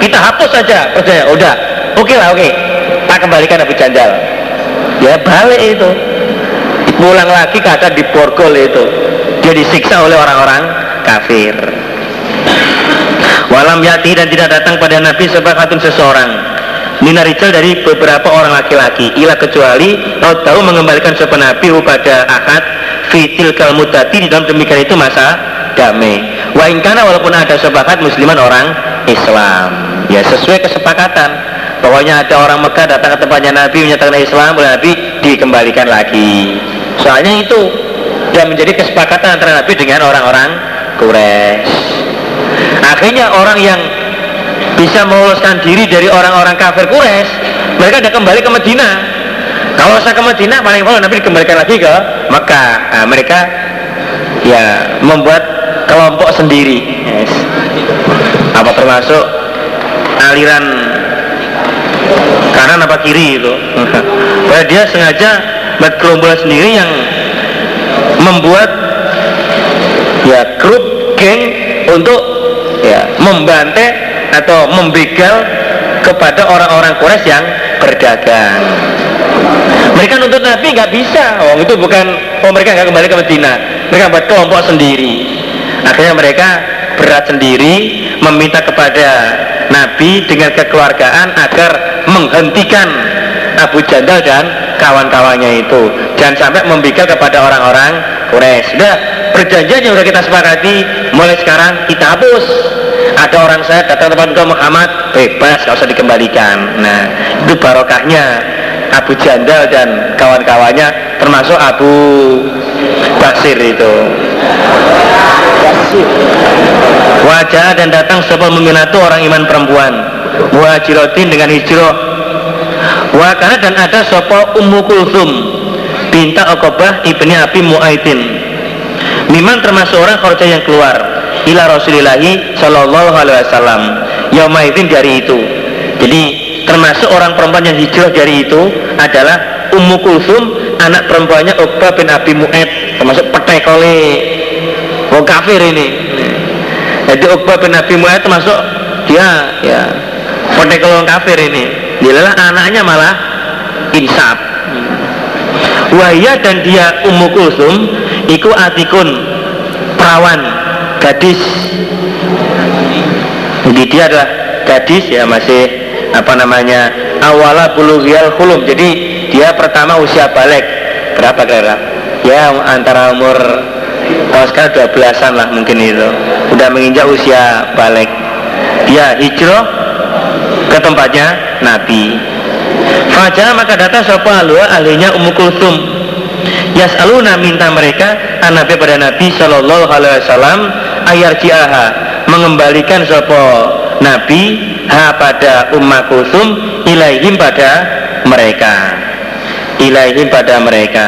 kita hapus saja percaya udah. Oke okay lah oke. Okay. tak kembalikan Abu Jandal. Ya balik itu. Pulang lagi kata di borgol itu. Dia disiksa oleh orang-orang kafir walam yati dan tidak datang pada Nabi sebagatun seseorang. Minarijal dari beberapa orang laki-laki. Ilah kecuali tahu tahu mengembalikan sebuah Nabi pada akad fitil kalmudati di dalam demikian itu masa damai. Wa ingkana walaupun ada sebakat musliman orang Islam. Ya sesuai kesepakatan. Pokoknya ada orang Mekah datang ke tempatnya Nabi menyatakan Islam oleh Nabi dikembalikan lagi. Soalnya itu dan menjadi kesepakatan antara Nabi dengan orang-orang Quraisy akhirnya orang yang bisa meloloskan diri dari orang-orang kafir Quraisy mereka sudah kembali ke Medina kalau saya ke Medina paling paling Nabi dikembalikan lagi ke Mekah. Nah, mereka ya membuat kelompok sendiri. Yes. apa termasuk aliran kanan apa kiri itu. *laughs* Padahal dia sengaja buat gerombolan sendiri yang membuat ya grup geng untuk ya membantai atau membegal kepada orang-orang Quraisy yang berdagang. Mereka nuntut Nabi nggak bisa. Oh itu bukan oh mereka nggak kembali ke Medina mereka buat kelompok sendiri. Akhirnya mereka berat sendiri meminta kepada Nabi dengan kekeluargaan agar menghentikan Abu Jandal dan kawan-kawannya itu. Jangan sampai membigal kepada orang-orang Quraisy. Sudah perjanjian yang sudah kita sepakati. Mulai sekarang kita hapus ada orang saya datang tempat engkau Muhammad bebas gak usah dikembalikan. Nah itu barokahnya Abu Jandal dan kawan-kawannya termasuk Abu Basir itu. Wajah dan datang sebuah meminatu orang iman perempuan. Muhajirotin dengan hijrah. Wakana dan ada sopo Ummu Kulsum binta Okobah ibni Abi Mu'aitin Miman termasuk orang khorja yang keluar ila Rasulillahi Shallallahu Alaihi Wasallam. Yaumaidin dari itu. Jadi termasuk orang perempuan yang hijrah dari itu adalah Ummu Kulsum anak perempuannya Uqbah bin Abi Mu'aid termasuk petekole wong kafir ini. Jadi Uqbah bin Abi Mu'aid termasuk dia ya petekole wong kafir ini. Dia anaknya malah insaf. Wahya dan dia Ummu Kulsum iku atikun perawan gadis. Jadi dia adalah gadis ya masih apa namanya awala bulughiyal khulum. Jadi dia pertama usia balik. Berapa kira ya antara umur kalau sekarang 12an lah mungkin itu. Udah menginjak usia balik. Dia hijrah ke tempatnya Nabi. Fajar maka datang sopa alua ahlinya Ummu Kulsum Yas'aluna minta mereka an Nabi pada Nabi Shallallahu Alaihi Wasallam ayar jiaha mengembalikan sopo Nabi ha pada Umma Kulsum ilaihim pada mereka. Ilaihim pada mereka.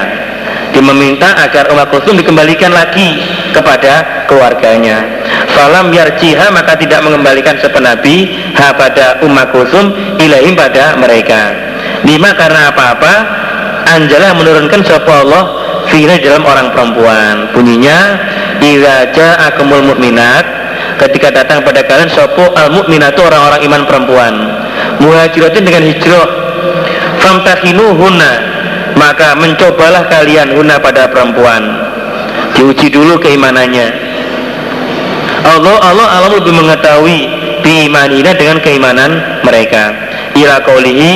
Dia meminta agar Umma Kulsum dikembalikan lagi kepada keluarganya. Falam yarjiha maka tidak mengembalikan sepenabi ha pada Umma Kulsum ilaihim pada mereka. Lima karena apa-apa Anjala menurunkan sapa Allah Fina dalam orang perempuan. Bunyinya Iraja akumul mukminat ketika datang pada kalian sopo al mukminatu orang-orang iman perempuan. Muhajiratin dengan hijrah. Famtahinu hunna maka mencobalah kalian hunna pada perempuan. Diuji dulu keimanannya. Allah Allah Allah lebih mengetahui biimanina dengan keimanan mereka. Ila kaulihi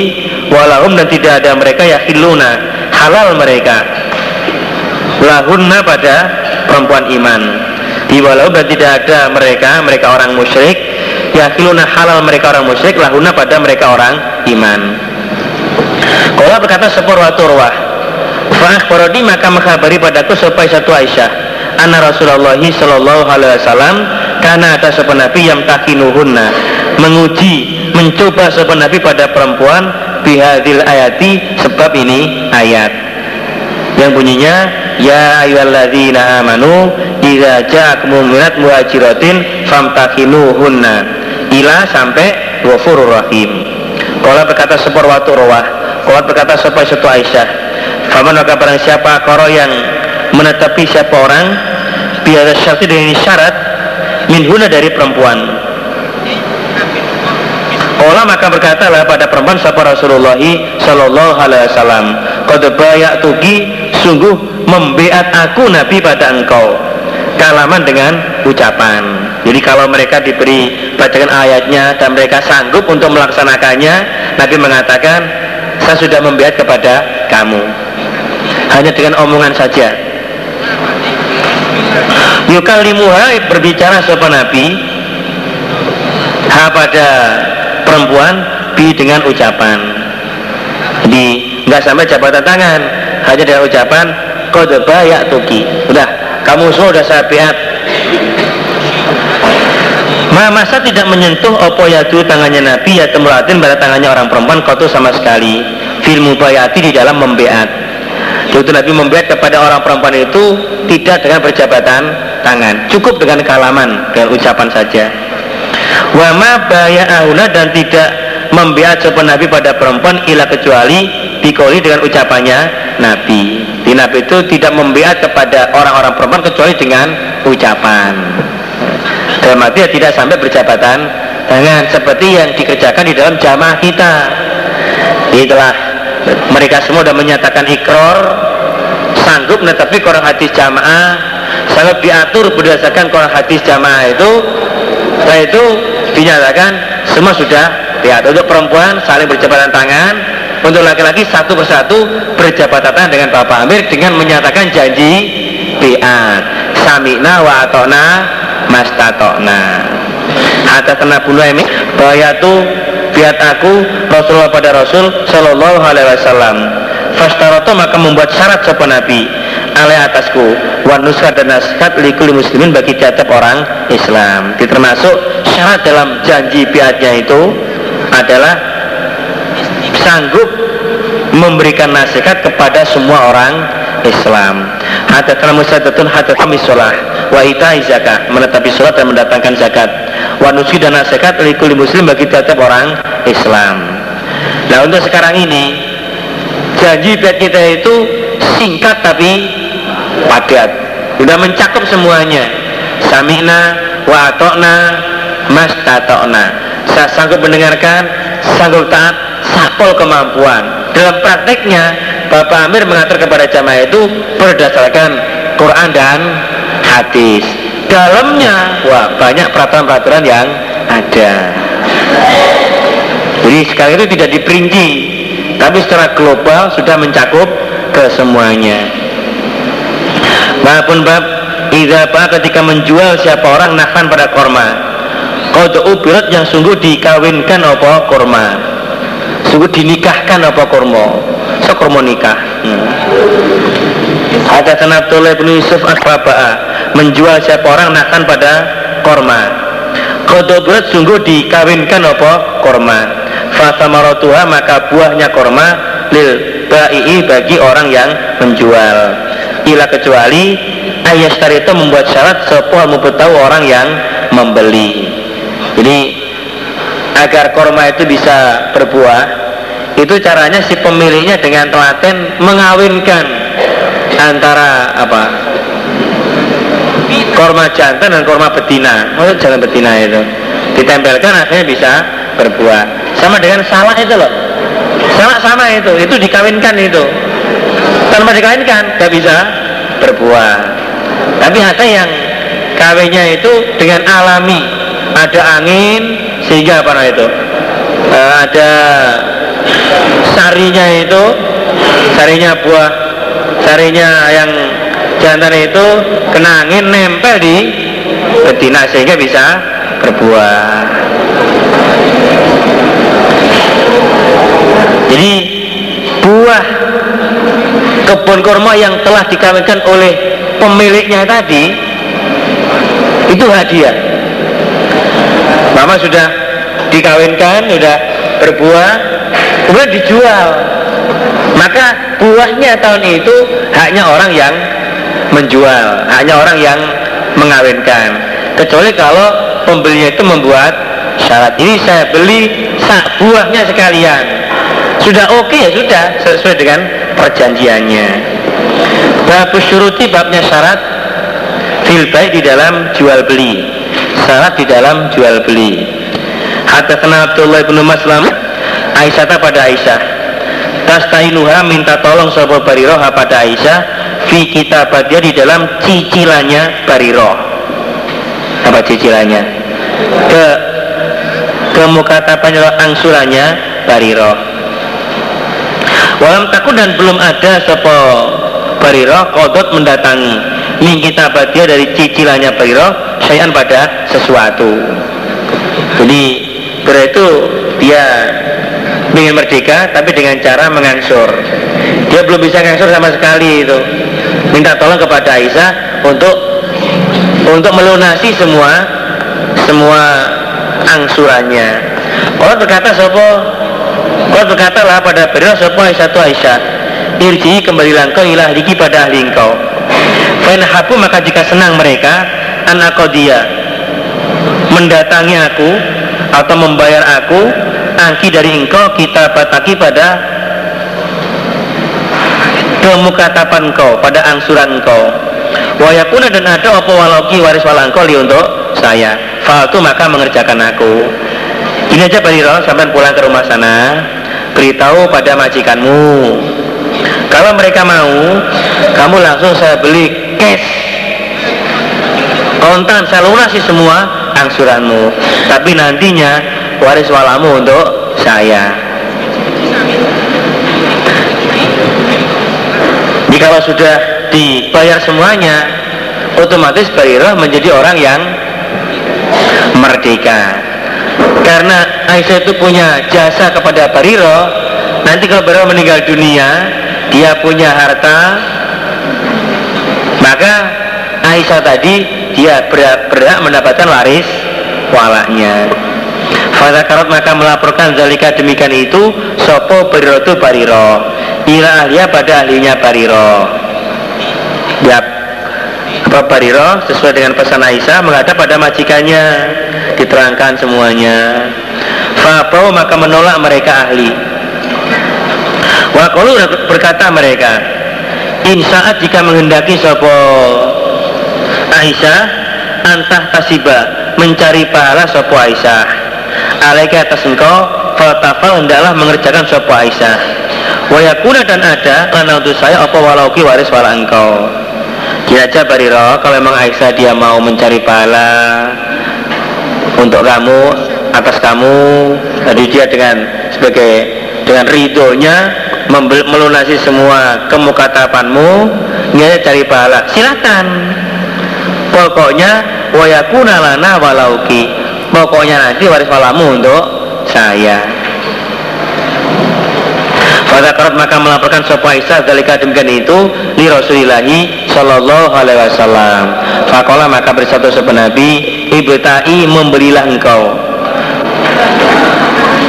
walahum dan tidak ada mereka yahiluna halal mereka. Lahunna pada perempuan iman. Di walau dan tidak ada mereka mereka orang musyrik yahiluna halal mereka orang musyrik lahunna pada mereka orang iman. Kalau berkata seporwa turwah Fa'akhbarodi maka mengkhabari padaku supaya satu Aisyah Anna Rasulullah Sallallahu Alaihi Wasallam Karena atas sepan Nabi yang takinuhunna Menguji, mencoba sepan Nabi pada perempuan Bihadil ayati sebab ini ayat. Yang bunyinya Ya ayyuhalladzina amanu Iza ja'akum mu'minat muhajiratin Famtakinuhunna Ila sampai wafurur rahim. Kalau berkata sepor waktu rawah Kalau berkata sepor satu Aisyah Faman maka barang siapa koro yang menetapi siapa orang biar syarti dengan syarat minhuna dari perempuan. Ola maka berkatalah pada perempuan siapa Rasulullah Sallallahu Alaihi Wasallam bayak tugi sungguh membeat aku Nabi pada engkau. Kalaman dengan ucapan. Jadi kalau mereka diberi bacaan ayatnya dan mereka sanggup untuk melaksanakannya Nabi mengatakan saya sudah membeat kepada kamu. Hanya dengan omongan saja. Yukalimuha berbicara sopan nabi ha pada perempuan bi dengan ucapan. Jadi nggak sampai jabatan tangan hanya dengan ucapan kode bayak tuki udah kamu semua udah saya biat masa tidak menyentuh opo yadu tangannya Nabi ya temulatin pada tangannya orang perempuan kau tuh sama sekali. Fil mubayati di dalam membeat. Itu Nabi membeat kepada orang perempuan itu tidak dengan berjabatan tangan cukup dengan kalaman dengan ucapan saja. Wama baya'ahuna dan tidak membiat sopan Nabi pada perempuan ila kecuali dikoli dengan ucapannya Nabi. Di Nabi itu tidak membiat kepada orang-orang perempuan kecuali dengan ucapan. Dalam arti ya tidak sampai berjabatan tangan seperti yang dikerjakan di dalam jamaah kita. Itulah mereka semua sudah menyatakan ikrar sanggup tetapi Quran hadis jamaah. Sangat diatur berdasarkan Quran hadis jamaah itu setelah itu dinyatakan semua sudah diatur. Untuk perempuan saling berjabatan tangan untuk laki-laki satu persatu berjabatan tangan dengan Bapak Amir dengan menyatakan janji biat. Samina wa atona mastatokna atas Nabi ini bahwa itu biat aku Rasulullah pada Rasul Shallallahu Alaihi Wasallam. Fastaroto maka membuat syarat sopan Nabi. Alai atasku wanuskat dan nasihat likuli muslimin bagi tiap orang Islam. Termasuk syarat dalam janji biatnya itu adalah sanggup memberikan nasihat kepada semua orang Islam. Hadatana musadatun hadatami sholah. Wa ita zakat. Menetapi sholat dan mendatangkan zakat. Wa dan nasihat likuli muslim bagi tiap orang Islam. Nah untuk sekarang ini Janji biat kita itu singkat tapi padat. Sudah mencakup semuanya. Samina wa atokna mas tatokna. Saya sanggup mendengarkan Sanggup taat Sapol kemampuan Dalam prakteknya Bapak Amir mengatur kepada jamaah itu berdasarkan Quran dan hadis. Dalamnya, wah banyak peraturan-peraturan yang ada. Jadi sekarang itu tidak diperinci, tapi secara global sudah mencakup ke semuanya. Maupun bab Idapa ketika menjual siapa orang nafan pada korma Kode ubirat yang sungguh dikawinkan apa korma Sungguh dinikahkan apa korma sekurma nikah. Hmm. ada Abdullah bin Yusuf Asbaba'a. Menjual siapa orang nakan pada korma Kodobrat sungguh dikawinkan apa korma Fatamarotuha maka buahnya korma lil ba'i bagi orang yang menjual. Ila kecuali ayat itu membuat syarat sepuh tahu orang yang membeli. Jadi agar korma itu bisa berbuah itu caranya si pemiliknya dengan telaten mengawinkan antara apa korma jantan dan korma betina. Oh jangan betina itu? Ditempelkan akhirnya bisa berbuah. Sama dengan salah itu loh. Sama sama itu itu dikawinkan itu. Tanpa dikawinkan tidak bisa berbuah. Tapi ada yang kawinnya itu dengan alami. Ada angin sehingga apa itu? Uh, ada sarinya itu sarinya buah sarinya yang jantan itu kena angin nempel di betina sehingga bisa berbuah. Jadi buah kebun kurma yang telah dikawinkan oleh pemiliknya tadi itu hadiah Mama sudah dikawinkan sudah berbuah kemudian dijual. Maka buahnya tahun itu hanya orang yang menjual hanya orang yang mengawinkan. Kecuali kalau pembelinya itu membuat syarat. Ini saya beli sak buahnya sekalian. Sudah oke okay, ya sudah sesuai dengan perjanjiannya. Bab syuruti babnya syarat. Fil baik di dalam jual beli syarat di dalam jual beli. Hadatsana Abdullah bin Maslam Aisyah pada Aisyah. Tastainuha minta tolong sahabat Bariroh pada Aisyah Fi dia di dalam cicilannya Bariroh. Apa cicilannya? Ke kemukatapannya angsurannya Bariroh. Walam takut dan belum ada sopo Bariroh kodot mendatangi. Min dia dari cicilannya Bariroh Sayan pada sesuatu. Jadi berarti dia ingin merdeka tapi dengan cara mengangsur. Dia belum bisa mengangsur sama sekali itu. Minta tolong kepada Aisyah untuk untuk melunasi semua semua angsurannya. Orang berkata sopo? Orang berkata lah pada beliau sopo Aisyah tu Aisyah? Irji kembali kau ilah lagi pada ahli engkau. Fain maka jika senang mereka anak dia mendatangi aku atau membayar aku angki dari engkau kita bataki pada kemukatapan engkau pada angsuran engkau. Wayakuna dan ada apa walauki waris walangkau li untuk saya. Faltu maka mengerjakan aku. Ini aja Bariro sampai pulang ke rumah sana. Beritahu pada majikanmu. Kalau mereka mau kamu langsung saya beli cash kontan saya lunasi semua angsuranmu. Tapi nantinya waris walamu untuk saya. Jadi sudah dibayar semuanya otomatis Barirah menjadi orang yang merdeka. Karena Aisyah itu punya jasa kepada Bariro nanti kalau Bariro meninggal dunia dia punya harta. Maka Aisyah tadi dia berhak, berhak mendapatkan waris walaknya. Fadakarat maka melaporkan zalika demikian itu Sopo bariro itu bariro. Ila ahliya pada ahlinya bariro. Ya apa bariro? Sesuai dengan pesan Aisyah menghadap pada majikannya. Diterangkan semuanya. Fabau maka menolak mereka ahli. Wakulu berkata mereka Insaat jika menghendaki Sopo Aisyah Antah tasiba mencari pahala Sopo Aisyah. Alaika atas engkau fatafal hendaklah mengerjakan sopo Aisyah. Wayakuna dan ada karena untuk saya apa walauki waris wala engkau. Kira aja Bariro kalau memang Aisyah dia mau mencari pahala untuk kamu atas kamu tadi dia dengan sebagai dengan ridhonya melunasi semua kemukatapanmu dia cari pahala. Silakan pokoknya wayakuna lana walauki. Pokoknya nanti waris walamu untuk saya. Pada karat maka melaporkan sopa Aisyah dalika demikian itu li Rasulillahi Sallallahu Alaihi Wasallam. Fakola maka bersatu sopa Nabi ibtai memberilah engkau.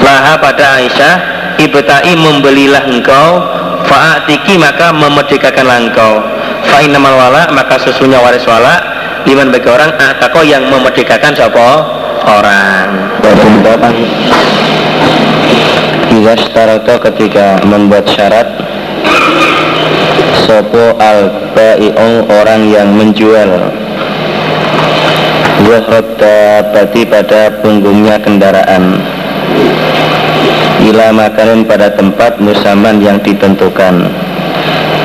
Laha pada Aisyah ibtai membelilah engkau. Fa'atiki maka memerdekakanlah engkau. Fa'inamal wala maka sesungguhnya waris wala liman bagi orang atako yang memerdekakan sopo orang. Bapak. Jika starata ketika membuat syarat Sopo al bai'ung orang yang menjual? Zahrata pada punggungnya kendaraan. Ila makanin pada tempat musaman yang ditentukan.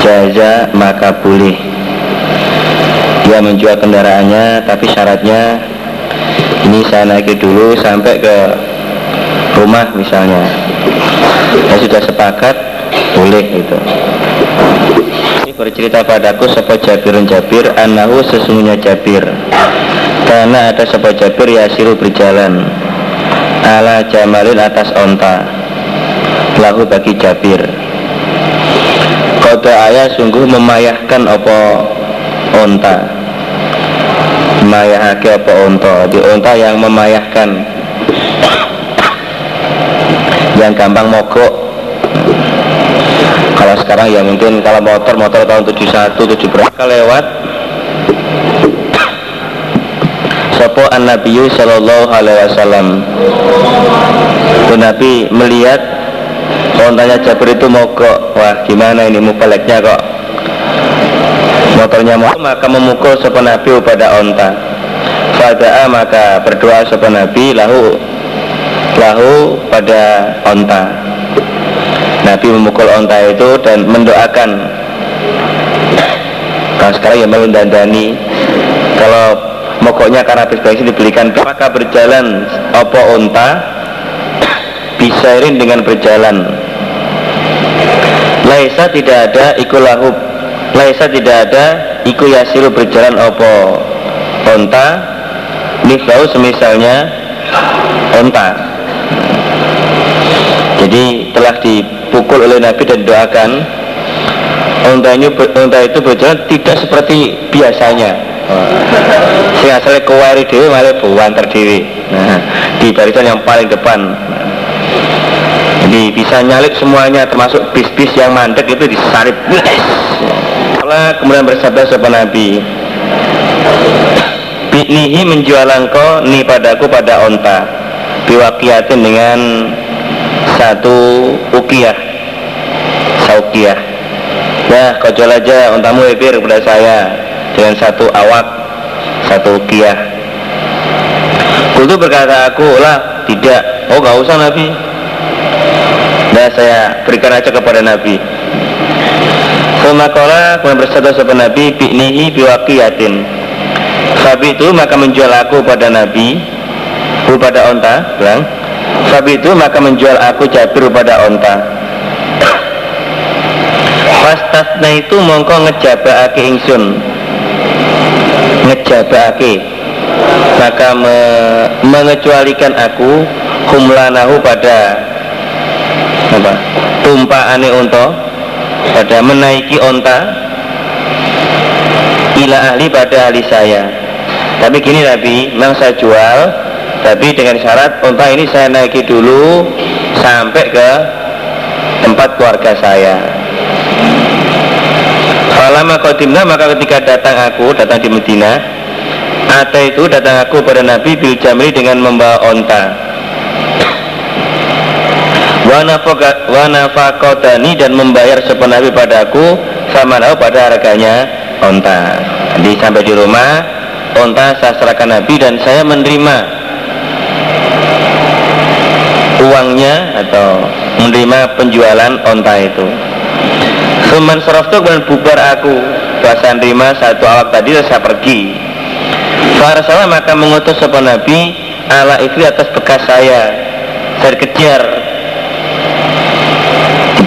Jaza maka boleh Dia menjual kendaraannya tapi syaratnya ini saya naiki dulu sampai ke rumah misalnya. Saya sudah sepakat boleh itu ini bercerita padaku sepo Jabirun Jabir anahu sesungguhnya Jabir. Karena ada sepo Jabir yasiru berjalan. Ala jamalin atas onta lahu bagi Jabir. Kota ayah sungguh memayahkan opo onta mayahake apa unta? Di unta yang memayahkan. Yang gampang mogok. Kalau sekarang ya mungkin kalau motor motor tahun 71 7 berapa lewat. Sopo an Nabiyu Sallallahu Alaihi Wasallam. Itu Nabi melihat ontanya Jabir itu mogok. Wah gimana ini? Mubaleknya kok motornya mau maka memukul sopan Nabi pada onta. Fada'a maka berdoa sopan Nabi lahu lahu pada onta. Nabi memukul onta itu dan mendoakan. Kalau sekarang ya melundandani kalau mogoknya karena habis dibelikan maka berjalan opo onta? Bisairin dengan berjalan. Laisa tidak ada ikulahu Laisa tidak ada Iku yasiru berjalan opo Onta Mislau semisalnya Onta. Jadi telah dipukul oleh Nabi dan doakan Onta, ini, onta itu berjalan tidak seperti biasanya. Si asalnya kewari dewi malah buwan terdewi nah, Di barisan yang paling depan. Jadi bisa nyalip semuanya termasuk bis-bis yang mandek itu disarip Allah kemudian bersabda sopan Nabi Binihi menjual engkau ni padaku pada onta Biwakiatin dengan satu ukiyah saukiyah ya kau jual aja untamu ebir kepada saya dengan satu awak satu ukiyah Kultu berkata aku lah tidak. Oh gak usah Nabi. Nah saya berikan aja kepada Nabi Sumakola kemudian bersatu sopan Nabi Bi'nihi biwakiyatin Sabi itu maka menjual aku pada Nabi pada onta bilang. Sabi itu maka menjual aku Jabir pada onta. Fastasna itu mongko ngejabake ingsun. Ngejabake Maka me, mengecualikan aku Humlanahu pada apa? Tumpaane unta Pada menaiki onta Ila ahli pada ahli saya. Tapi gini Nabi Memang saya jual tapi dengan syarat unta ini saya naiki dulu sampai ke tempat keluarga saya. Falama kodimna maka ketika datang aku datang di Medina Ata itu datang aku pada Nabi bil jamri dengan membawa onta Wanafakotani dan membayar sepenuh Nabi padaku sama pada harganya onta. Jadi sampai di rumah onta saya serahkan Nabi dan saya menerima uangnya atau menerima penjualan onta itu. Suman itu kemudian bubar aku. Bahasa nerima satu awak tadi saya pergi. Farsalah maka mengutus sebuah Nabi Ala itu atas bekas saya. Saya kejar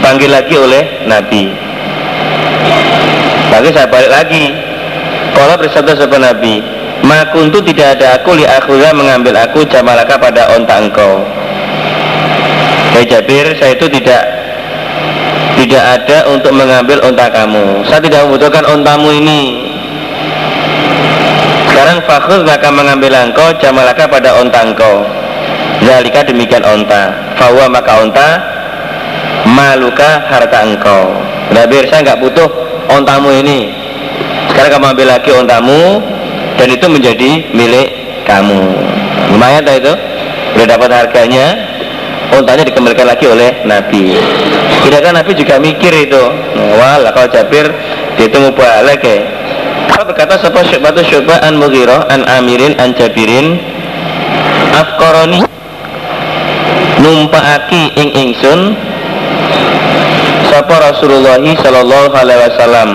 Dipanggil lagi oleh Nabi Lagi saya balik lagi Kalau bersabda sebuah Nabi Makuntu tidak ada aku li akhullah mengambil aku jamalaka pada onta engkau Hei Jabir, saya itu tidak tidak ada untuk mengambil onta kamu. Saya tidak membutuhkan ontamu ini. Sekarang fakhur maka mengambil engkau jamalaka pada onta engkau. Zalika demikian onta. Fawa maka onta maluka harta engkau. Jabir, saya nggak butuh ontamu ini. Sekarang kamu ambil lagi ontamu dan itu menjadi milik kamu. Lumayan tak itu? Udah dapat harganya, ontanya dikembalikan lagi oleh Nabi kira-kira Nabi juga mikir itu wah kalau Jabir ditunggu balik ya kalau berkata siapa syubatu syubah an mughiroh an amirin an jabirin afkoroni numpaaki ing ingsun sapa Rasulullah sallallahu alaihi wasallam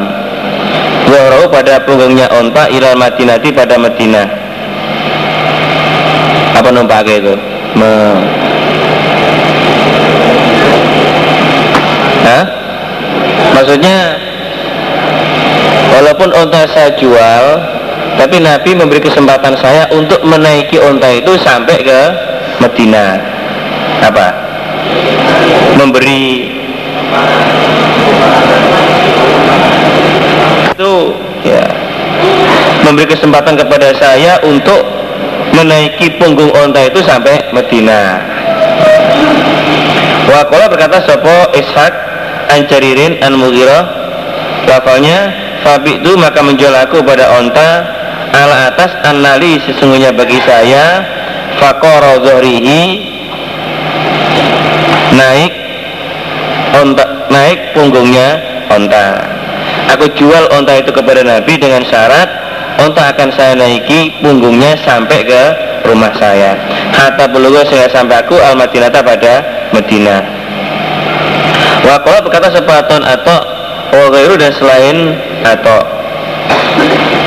Zuhrahu pada punggungnya onta ilal madinati pada Madinah apa numpake itu Me Hah? Maksudnya Walaupun onta saya jual Tapi Nabi memberi kesempatan saya untuk menaiki onta itu sampai ke Medina Apa? Memberi ya memberi kesempatan kepada saya untuk menaiki punggung onta itu sampai Medina. Wakola berkata sopo Ishak Ancaririn an Mughirah lafalnya Fabi itu maka menjual aku pada onta ala atas anali sesungguhnya bagi saya fakoro zohrihi naik onta naik punggungnya onta aku jual onta itu kepada Nabi dengan syarat onta akan saya naiki punggungnya sampai ke rumah saya. Hatta bulugo saya sampai aku al madinata pada Medina Wakola berkata sepaton atau Wagairu dan selain atau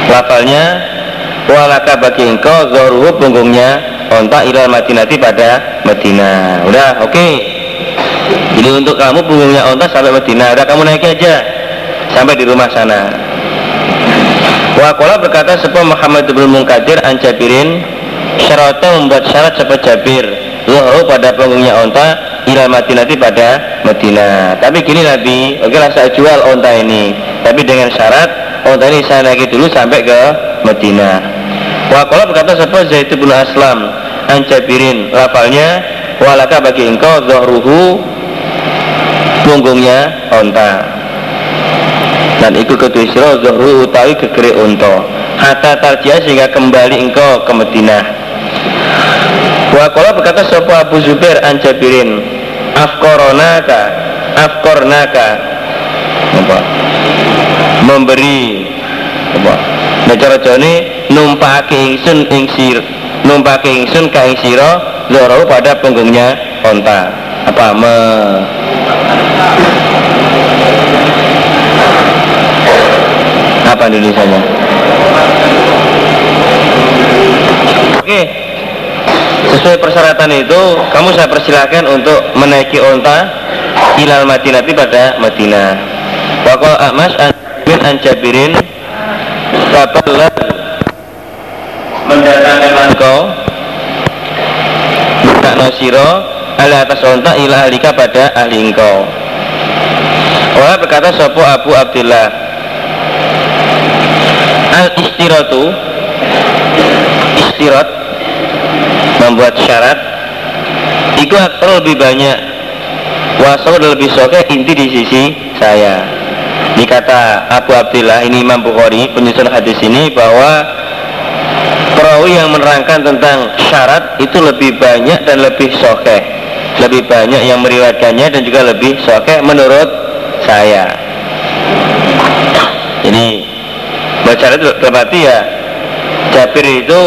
Lafalnya Walaka bagi engkau Zoruhu punggungnya Ontak ilal madinati pada Medina Udah oke. Okay. Jadi untuk kamu punggungnya ontak sampai Medina Udah kamu naik aja Sampai di rumah sana. Wakola berkata sebuah Muhammad bin Munkadir Anjabirin Syaratnya membuat syarat sebuah Jabir. Zuhru pada punggungnya ontak ilal Madinati pada Madinah. Tapi gini Nabi, oke lah saya jual onta ini, tapi dengan syarat onta ini saya naiki dulu sampai ke Madinah. Wakola berkata sebuah Zaid bin Aslam Anjabirin lafalnya walaka bagi engkau zohruhu punggungnya onta dan ikut kedua siro zohru utawi kekeri unta. Hatta tarjia sehingga kembali engkau ke Madinah. Wakola berkata sebuah Abu Zubair Anjabirin afkoronaka afkornaka. Apa? Memberi. Apa? Nah cara jane numpake ingsun ing sir numpake ingsun ka ing sira pada punggungnya onta. Apa? Me apa Indonesia-nya Oke, sesuai persyaratan itu kamu saya persilahkan untuk menaiki onta ilal Madinati pada Madinah. Wakil Ahmas bin Anjabirin Bapalah mendatangkan engkau Tak nasiro ala atas onta ila alika pada ahli engkau. Wah berkata sopo Abu Abdullah Al istiratu Istirat Membuat syarat. Itu aktor lebih banyak. Wasau lebih soke inti di sisi saya. Ini kata Abu Abdullah ini Imam Bukhari penyusun hadis ini bahwa perawi yang menerangkan tentang syarat itu lebih banyak dan lebih soke lebih banyak yang meriwayatkannya dan juga lebih soke menurut saya. Ini syarat itu berarti ya Jabir itu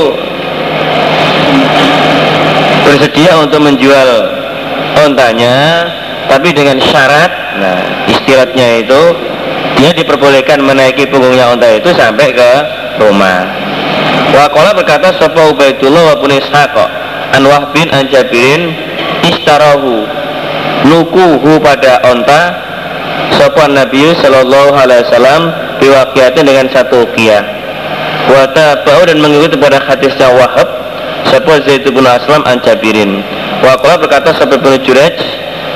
bersedia untuk menjual ontanya tapi dengan syarat nah istirahatnya itu dia diperbolehkan menaiki punggungnya onta itu sampai ke rumah. Wakola berkata Sopo Ubaidullah wa pun Ishaq An Wahbin an Jabirin Istarahu Nukuhu pada onta Sopo Nabi Sallallahu Alaihi Wasallam Biwakiatin dengan satu ukiyah Wata bau dan mengikuti pada hadisnya Wahab Sopo Zaid bin Aslam an Jabirin Wakola berkata Sopo bin Juraj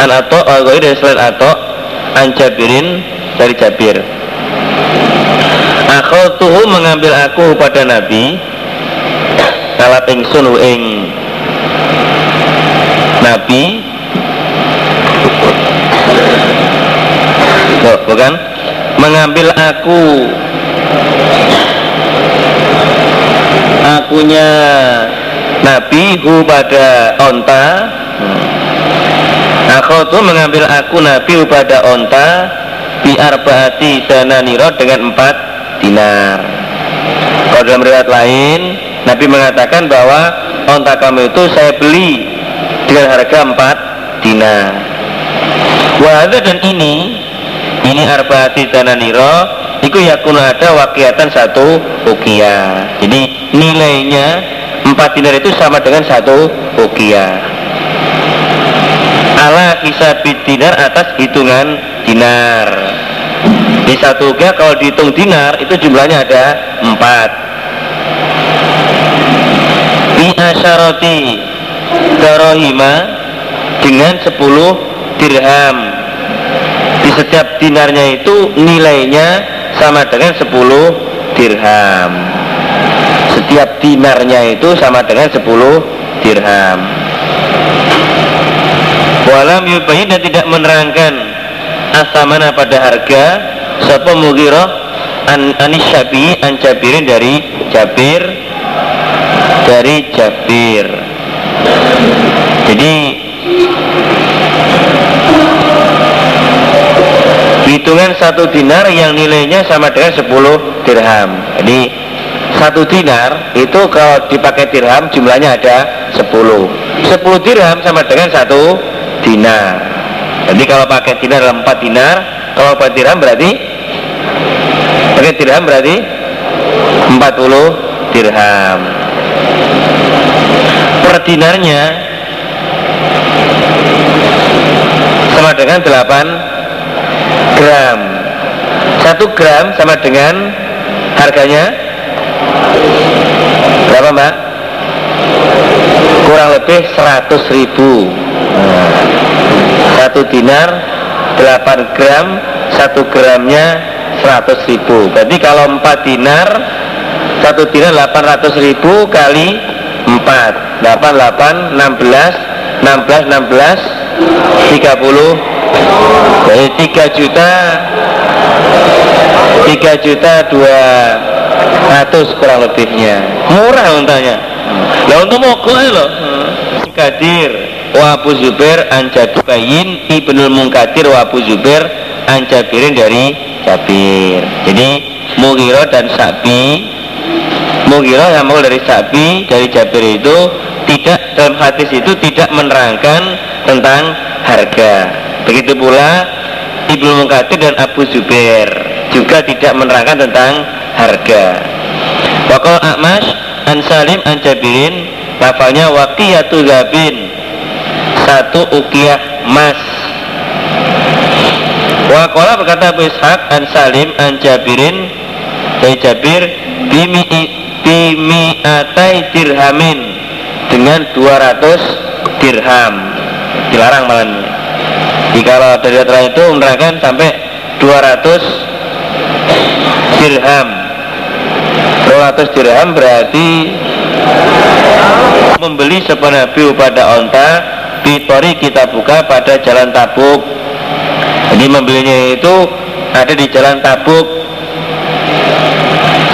An Ato al dan selain Ato An Jabirin dari Jabir. Tuhu mengambil aku pada Nabi kala ingsun ing Nabi. Loh, bukan mengambil aku. Akunya Nabi hu pada onta. Aku tuh mengambil aku Nabi pada onta. Biar baati dananiro dengan empat dinar. Kalau dalam riwayat lain Nabi mengatakan bahwa onta kamu itu saya beli dengan harga empat dinar. Wahada dan ini ini arbaati dananiro itu yakun ada wakiatan satu ukia. Jadi nilainya empat dinar itu sama dengan satu ukia. Ala kisah dinar atas hitungan dinar. Di satu ukia kalau dihitung dinar itu jumlahnya ada empat. Bi asyarati dengan sepuluh dirham. Di setiap dinarnya itu nilainya sama dengan sepuluh dirham setiap dinarnya itu sama dengan sepuluh dirham walam yubayin dan tidak menerangkan asamana pada harga Sapa Mughirah an Anis Syabi an Jabirin dari Jabir dari Jabir. Jadi hitungan satu dinar yang nilainya sama dengan 10 dirham. Jadi satu dinar itu kalau dipakai dirham jumlahnya ada 10 10 dirham sama dengan satu dinar. Jadi kalau pakai dinar adalah 4 dinar kalau pakai dirham berarti pakai dirham berarti 40 dirham. Per dinarnya sama dengan 8 gram. 1 gram sama dengan harganya berapa mbak? kurang lebih 100 ribu. Nah, satu dinar 8 gram satu gramnya 100 ribu. Berarti kalau 4 dinar satu dinar 800 ribu kali 4 8 8 16 16 16 30 jadi 3 juta 3 juta 200 kurang lebihnya. Murah untanya. Lah untuk mogok loh kadir wa Abu Zubair an Jabayin Ibnul Munkadir wa Abu Zubair an Jabirin dari Jabir. Jadi Mughirah dan Sa'bi Mughirah yang mau dari Sa'bi dari Jabir itu tidak dalam hadis itu tidak menerangkan tentang harga begitu pula Ibnu Munkadir dan Abu Zubair juga tidak menerangkan tentang harga. Wakal Akmas An Salim An Jabirin Lafalnya Waqiyatu Zabin Satu ukiyah mas Wakola berkata Abu Ishaq An Salim An Jabirin Dari Jabir Bimi, bimi atai dirhamin Dengan 200 dirham. Dilarang malah Jika dari aturan itu menerangkan sampai 200 dirham. 200 dirham berarti membeli sepenabil pada onta Pitori kita buka pada jalan tabuk. Jadi membelinya itu ada di jalan tabuk.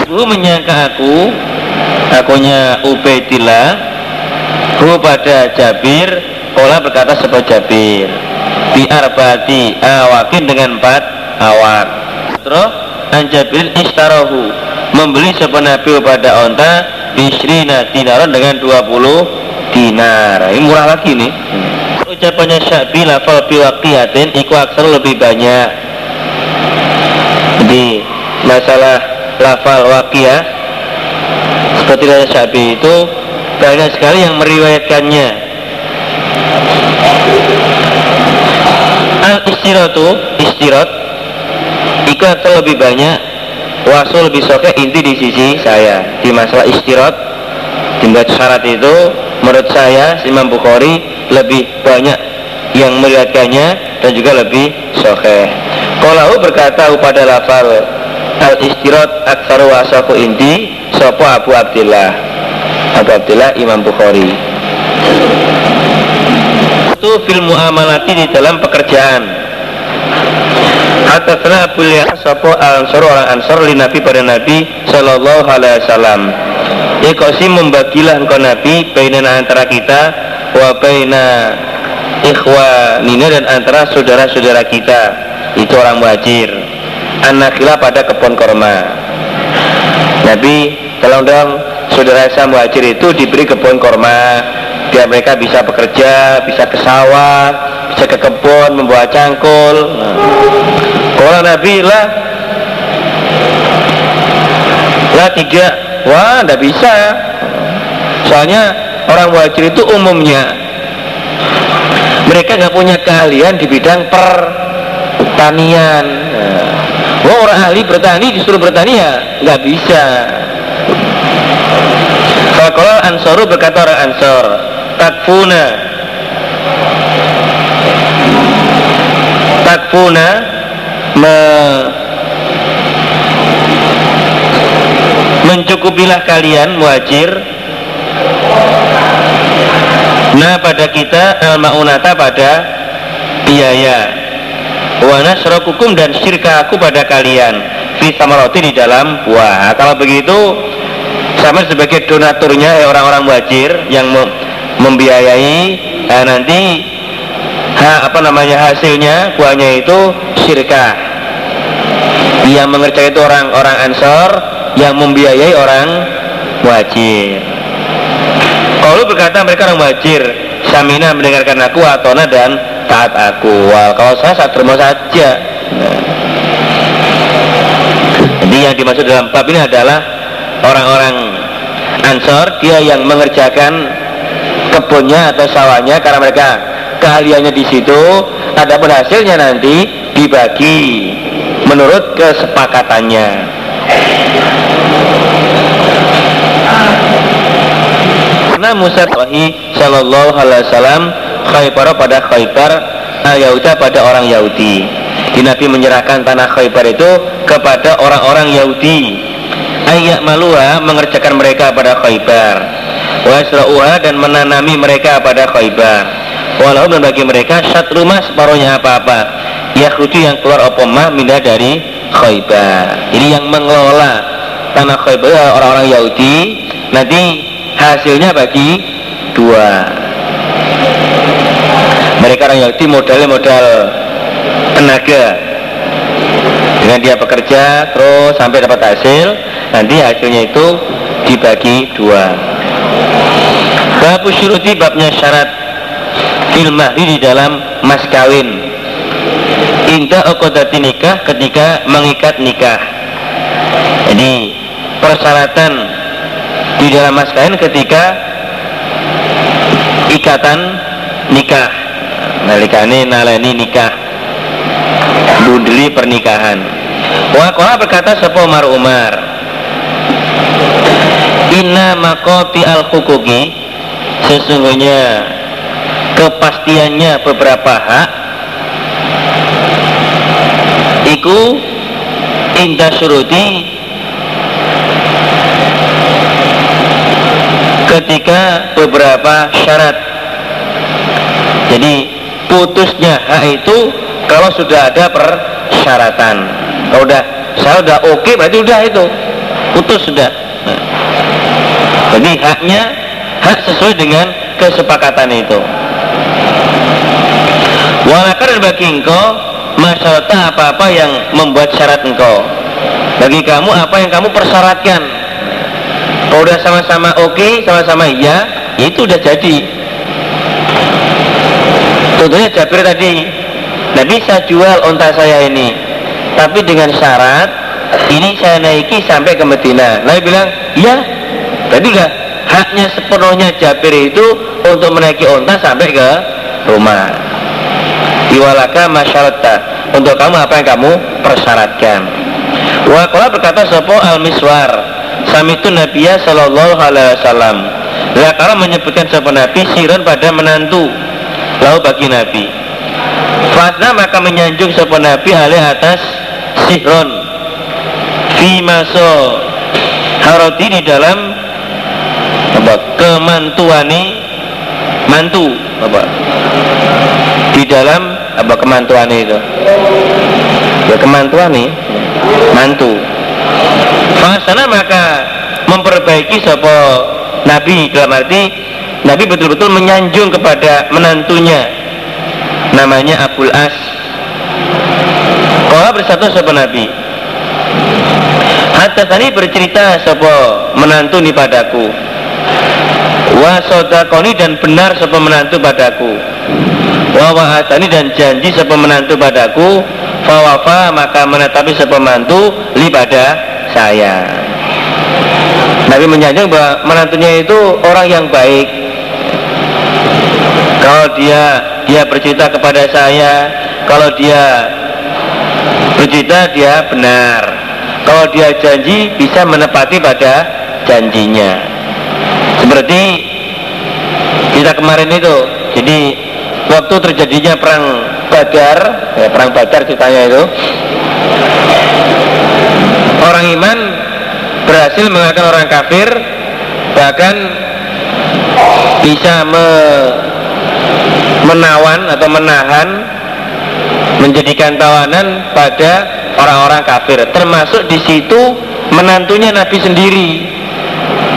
Ibu menyangka aku Akunya Ubaidillah Bu pada Jabir Kola berkata sebab Jabir Biar bati awakin dengan empat awak Terus Anjabir istarohu Membeli sepenabil pada onta Bisrina dinaron dengan 20 dinar. Ini murah lagi nih. Ucapannya Syabi lafal biwaqiyatin Iku aksar lebih banyak. Jadi masalah lafal waqiyah Seperti dari Syabi itu Banyak sekali yang meriwayatkannya Al istiratu Istirat Iku aksar lebih banyak wasul lebih soke inti di sisi saya. Di masalah istirahat dibuat syarat itu menurut saya Imam Bukhari lebih banyak yang melihatkannya dan juga lebih soke. Kalau berkata pada lafal al istirahat aksaru wasaku inti sopo Abu Abdillah. Abu Abdillah Imam Bukhari itu film muamalati di dalam pekerjaan. Atasna Abu Yahya Sopo Al-Ansar orang Ansar li Nabi pada Nabi Sallallahu Alaihi Wasallam. Ikosi membagilah engkau Nabi Baina antara kita Wa baina Ikhwanina dan antara saudara-saudara kita? Itu orang muhajir. Anakila pada kebun korma. Nabi tolong dong Saudara saya muhajir itu diberi kebun korma Biar mereka bisa bekerja, bisa ke sawah, bisa ke kebun, membawa cangkul. Nah. Kalau Nabi lah. Lah tidak wah tidak bisa. Soalnya orang wajir itu umumnya. Mereka nggak punya keahlian di bidang pertanian. Nah, wah orang ahli bertani disuruh bertani ya nggak bisa. Kalau Ansoru berkata orang Ansor takfuna. Takfuna me mencukupilah kalian muajir nah pada kita al maunata pada biaya. Wa nasrokukum dan syirka aku pada kalian. Fi samaroti di dalam buah. Nah, kalau begitu sama sebagai donaturnya orang-orang muajir yang membiayai nah nanti ha, apa namanya hasilnya buahnya itu syirkah yang mengerjakan itu orang-orang ansor yang membiayai orang wajir kalau berkata mereka orang wajir samina mendengarkan aku atona dan taat aku. Wah, kalau saya saat terima saja. Nah. jadi yang dimaksud dalam bab ini adalah orang-orang ansor dia yang mengerjakan kebunnya atau sawahnya karena mereka keahliannya di situ adapun hasilnya nanti dibagi menurut kesepakatannya. Karena Musa Tuhi Shallallahu Alaihi Wasallam Khaybar pada Khaybar Yahuda pada orang Yahudi. Di Nabi menyerahkan tanah Khaybar itu kepada orang-orang Yahudi. Ayat malua mengerjakan mereka pada Khaybar wasra'uha dan menanami mereka pada Khaybar. Walau dan bagi mereka satu rumah separuhnya apa-apa. Yahudi yang keluar opomah minda dari Khaybar. Ini yang mengelola tanah Khaybar orang-orang Yahudi. Nanti hasilnya bagi dua. Mereka orang Yahudi modalnya modal tenaga. Dengan dia bekerja terus sampai dapat hasil nanti hasilnya itu dibagi dua bab syuruti babnya syarat fil di dalam mas kawin. Indah okodati nikah ketika mengikat nikah. Jadi persyaratan di dalam mas kawin ketika ikatan nikah. Nalikane nalani nikah. Budli pernikahan. Wakola berkata sepo Umar Umar Inna makoti al hukuki Sesungguhnya Kepastiannya beberapa hak. Iku Indah suruti Ketika beberapa syarat. Jadi putusnya hak itu Kalau sudah ada persyaratan. Kalau udah saya udah oke okay, berarti udah itu. Putus sudah. Nah. Jadi haknya Hak sesuai dengan kesepakatan itu. Walakar bagi engkau masyarakat apa-apa yang membuat syarat engkau. Bagi kamu apa yang kamu persyaratkan. Kalau udah sama-sama oke, okay, sama-sama iya ya Itu udah jadi. Tentunya Jabir tadi Nah bisa jual onta saya ini Tapi dengan syarat Ini saya naiki sampai ke Medina. Nabi bilang, iya. Tadi udah haknya sepenuhnya Jabir itu Untuk menaiki onta sampai ke rumah. Iwalaka masyarakat. Untuk kamu apa yang kamu persyaratkan? Wakola berkata Sopo al-miswar Samitu Nabiya Sallallahu Alaihi Wasallam. Kalau menyebutkan Sopo Nabi Siron pada menantu. Lalu bagi Nabi. Fasna maka menyanjung Sopo Nabi alih atas Sihron Fi maso Haroti di dalam apa, Kemantuani Mantu apa? Di dalam apa kemantuan itu? Ya kemantuan nih mantu. Fasana maka memperbaiki sopo Nabi dalam arti Nabi betul-betul menyanjung kepada menantunya. Namanya Abul As. Kalau bersatu sopo Nabi Hatta tadi bercerita sopo menantu nih padaku Wasodakoni dan benar sopo menantu padaku. Wa wa'atani dan janji sepemenantu padaku. Fawafa maka menetapi sepemantu li pada saya. Nabi menyanjung bahwa menantunya itu orang yang baik. Kalau dia dia bercerita kepada saya kalau dia bercerita dia benar. Kalau dia janji bisa menepati pada janjinya seperti kita kemarin itu jadi waktu terjadinya perang Badar, ya, perang Badar ceritanya itu, orang iman berhasil mengalahkan orang kafir, bahkan bisa me, menawan atau menahan, menjadikan tawanan pada orang-orang kafir, termasuk di situ menantunya Nabi sendiri.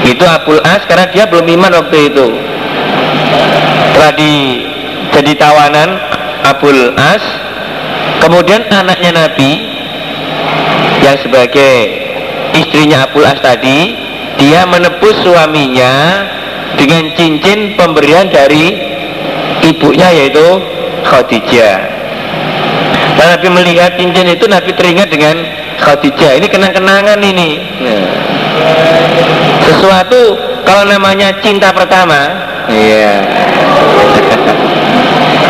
Itu Abul As karena dia belum iman waktu itu. Telah di jadi tawanan Abul As kemudian anaknya Nabi yang sebagai istrinya Abul As tadi dia menebus suaminya dengan cincin pemberian dari ibunya yaitu Khadijah. Dan Nabi melihat cincin itu Nabi teringat dengan Khadijah. Ini kenang-kenangan ini. Nah, sesuatu kalau namanya cinta pertama iya.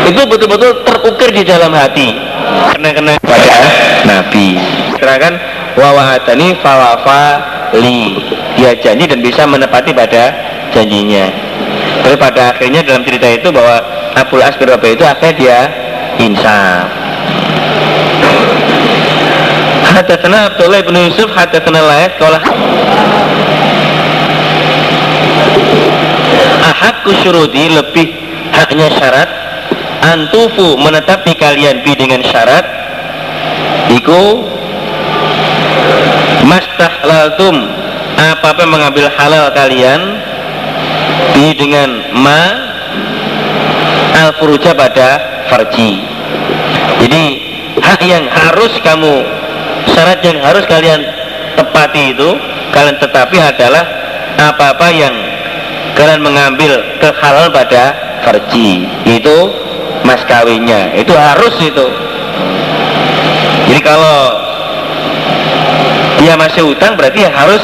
*laughs* itu betul-betul terukir di dalam hati. Karena kena pada Nabi. Serahkan wawahatani fawafa li. Dia janji dan bisa menepati pada janjinya. Tapi pada akhirnya dalam cerita itu bahwa Abul As bin itu akhirnya dia insaf. Hadatsana Abdullah bin Yusuf hadatsana Layth qala Ahad kusyurudi lebih haknya syarat. Antufu menetapi kalian bi dengan syarat. Iku mastahlaltum apa-apa mengambil halal kalian bi dengan ma al furuja pada farji. Jadi hak yang harus kamu syarat yang harus kalian tepati itu kalian tetapi adalah apa-apa yang kalian mengambil kehalalan pada farji itu mas kawinnya. Itu harus itu. Jadi kalau dia masih hutang berarti ya harus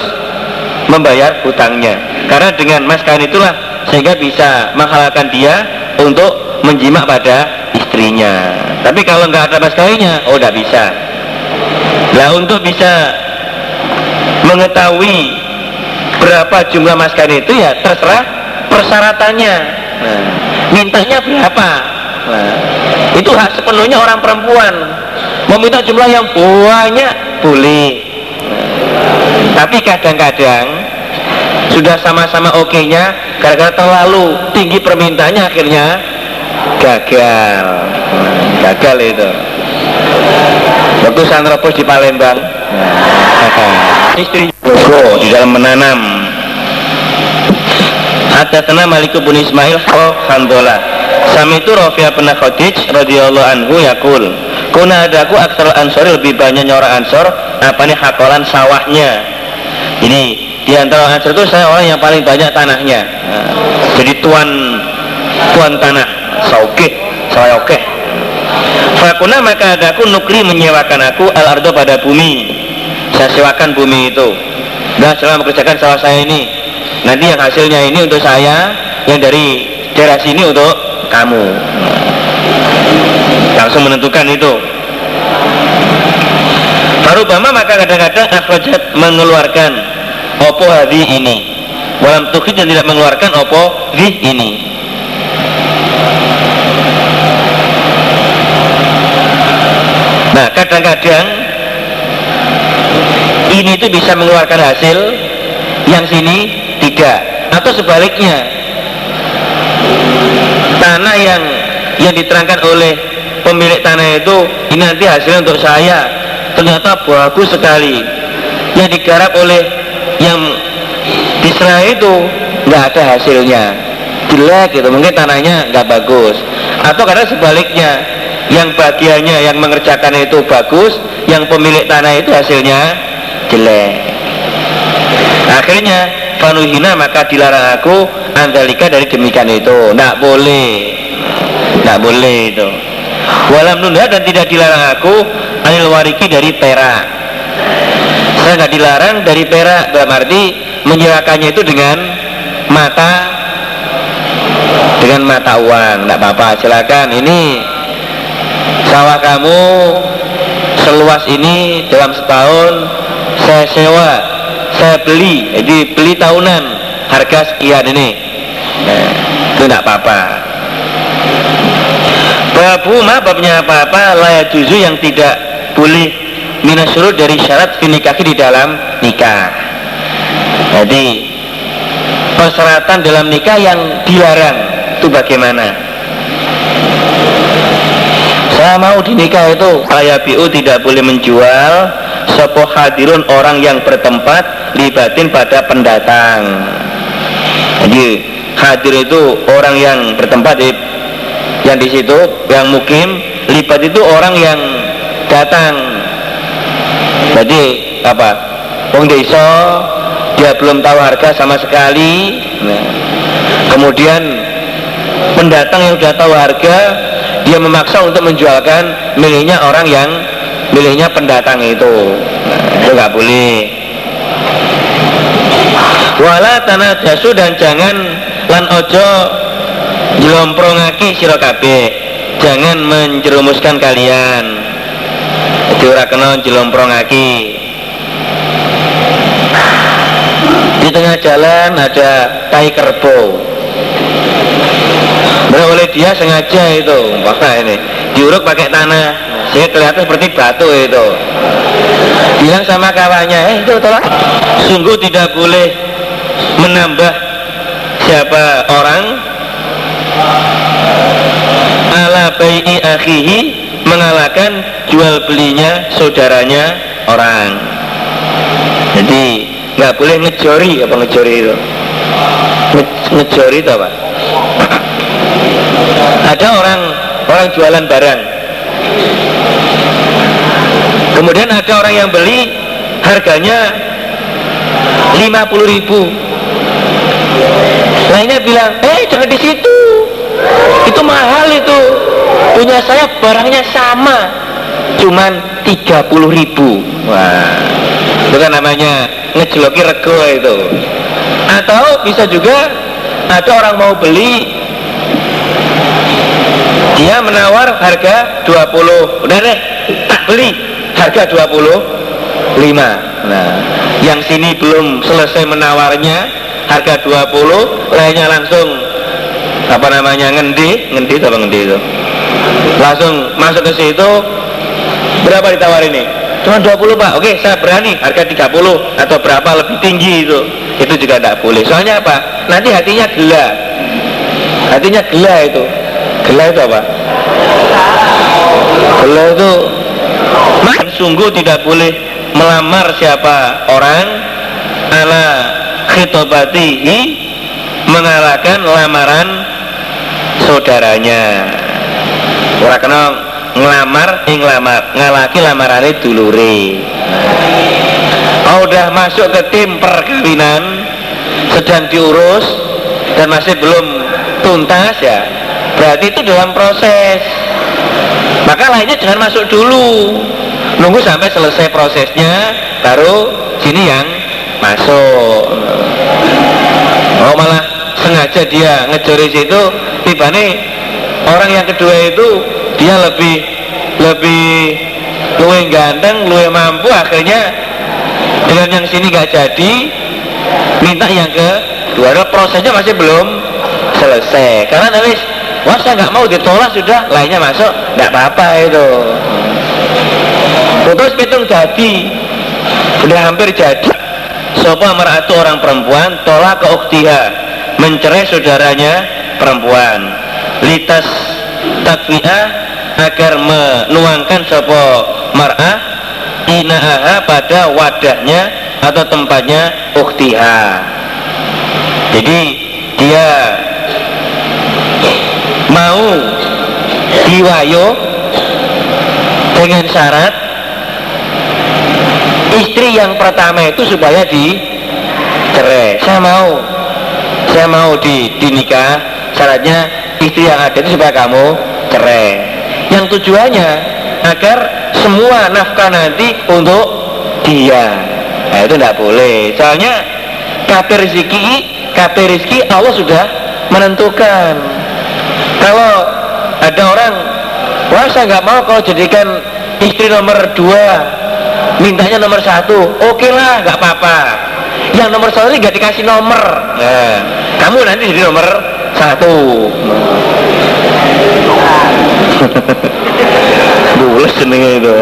membayar hutangnya. Karena dengan mas kawin itulah sehingga bisa menghalalkan dia untuk menjimak pada istrinya. Tapi kalau nggak ada mas kawinnya oh tidak bisa. Nah untuk bisa mengetahui berapa jumlah mas kawin itu ya terserah persyaratannya. Nah, mintanya berapa? Nah, itu hak sepenuhnya orang perempuan. Meminta jumlah yang banyak boleh. Tapi kadang-kadang sudah sama-sama oke-nya gara-gara terlalu tinggi permintaannya akhirnya gagal. Gagal itu. Waktu Sanropos di Palembang. Istri Jogo di dalam menanam. Hadatsana Malik bin Ismail oh Handola Sami itu Rafi'ah bin Khadij radhiyallahu anhu yakul Kuna adaku aksar ansori lebih banyak orang ansor apa nih hakolan sawahnya? Ini di antara ansor itu saya orang yang paling banyak tanahnya. Nah, jadi tuan tuan tanah sauke sawayoke Fakuna maka adaku nukli menyewakan aku al ardo pada bumi. Saya sewakan bumi itu dan selama mengerjakan sawah saya ini. Nanti yang hasilnya ini untuk saya yang dari daerah sini untuk kamu. Langsung menentukan itu. Farubama maka kadang-kadang akhrajat mengeluarkan opo hadhi ini. Walam tukhid dan tidak mengeluarkan opo di ini. Nah kadang-kadang ini itu bisa mengeluarkan hasil yang sini tidak atau sebaliknya. Tanah yang yang diterangkan oleh pemilik tanah itu ini nanti hasilnya untuk saya. Ternyata bagus sekali. Yang digarap oleh yang diserah itu nggak ada hasilnya. Jelek gitu mungkin tanahnya nggak bagus. Atau karena sebaliknya yang bagiannya yang mengerjakan itu bagus yang pemilik tanah itu hasilnya jelek. Akhirnya fanuhina maka dilarang aku andalika dari demikian itu. Nggak boleh. Nggak boleh itu. Walam nunda dan tidak dilarang aku anil wariki dari perak. Saya nggak dilarang dari perak dalam arti menyerahkannya itu dengan mata dengan mata uang. Nggak apa-apa silakan. Ini sawah kamu seluas ini dalam setahun saya sewa saya beli jadi beli tahunan harga sekian ini. Nah, itu tidak apa-apa. Babu ma babnya apa-apa layak juzu yang tidak boleh minasurut dari syarat finikaki di dalam nikah. Jadi persyaratan dalam nikah yang dilarang itu bagaimana? Saya mau di nikah itu saya biu tidak boleh menjual sopo hadirun orang yang bertempat libatin pada pendatang. Jadi hadir itu orang yang bertempat di yang di situ yang mukim libat itu orang yang datang. Jadi apa? Wong desa dia belum tahu harga sama sekali. Nah, kemudian pendatang yang sudah tahu harga dia memaksa untuk menjualkan miliknya orang yang miliknya pendatang itu. Nah, itu nggak boleh. Wala tanah jasu dan jangan lan ojo jelomprongake sira jangan menjerumuskan kalian. Jadi ora kena di tengah jalan ada tai Nah, oleh dia sengaja itu. Maka ini diuruk pakai tanah sehingga kelihatan seperti batu itu. Bilang sama kawannya eh itu tolong. Sungguh tidak boleh menambah siapa orang. Ala bai'i akhihi mengalahkan jual belinya saudaranya orang. Jadi nggak boleh ngejori apa ngejori itu? Nge ngejori itu apa? Ada orang orang jualan barang kemudian ada orang yang beli harganya 50 ribu. Lainnya bilang eh jangan di situ. Itu mahal itu. Punya saya barangnya sama cuman 30 ribu. Wah itu kan namanya ngejeloki rego itu. Atau bisa juga ada orang mau beli dia menawar harga 20 udah deh tak beli harga 25 nah yang sini belum selesai menawarnya. Harga 20 lainnya langsung apa namanya ngendi. Ngendi apa ngendi itu? Langsung masuk ke situ. Berapa ditawar ini? Cuma 20 pak. Oke saya berani. Harga 30 atau berapa lebih tinggi itu. Itu juga tidak boleh. Soalnya apa? Nanti hatinya gila hatinya gila itu. Gila itu apa? Gila itu sungguh tidak boleh melamar siapa orang. Ala khitobatihi mengalahkan lamaran saudaranya. Orang kenal ngelamar ing lamar ngalaki lamarane dulure. Oh, udah masuk ke tim perkawinan sedang diurus dan masih belum tuntas ya. Berarti itu dalam proses maka lainnya jangan masuk dulu. Nunggu sampai selesai prosesnya baru sini yang masuk. Oh malah sengaja dia ngejoris itu tiba nih orang yang kedua itu dia lebih lebih luwe ganteng, luwe mampu akhirnya dengan yang sini gak jadi minta yang ke dua prosesnya masih belum selesai. Karena nulis wah saya nggak mau ditolak sudah. Lainnya masuk. Nggak apa-apa itu. Terus pitung jadi. Sudah hampir jadi. Sopa meratu orang perempuan tolak ke uktiha. Mencerai saudaranya perempuan. Litas takwiah agar menuangkan sopo mar'ah inaaha pada wadahnya atau tempatnya uktiha. Jadi dia mau diwayo dengan syarat istri yang pertama itu supaya dicerai saya mau. Saya mau di, dinikah syaratnya istri yang ada itu supaya kamu cerai. Yang tujuannya agar semua nafkah nanti untuk dia. Nah itu tidak boleh. Soalnya kabir rezeki kabir rezeki Allah sudah menentukan kalau ada orang wah saya nggak mau kalau jadikan istri nomor dua mintanya nomor satu. Oke okay lah nggak apa-apa. Yang nomor satu ini nggak dikasih nomor. Nah, kamu nanti jadi nomor satu. *laughs* Bules jenenge itu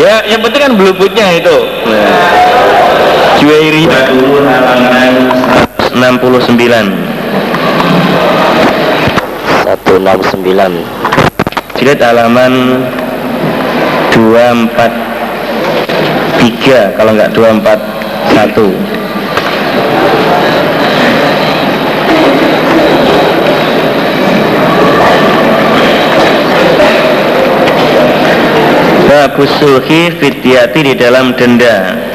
ya. Yang penting kan belubutnya itu. Nah. Juwairi halaman 69 169 jilid halaman 243 kalau enggak 241 Babu sulhi fityati di dalam denda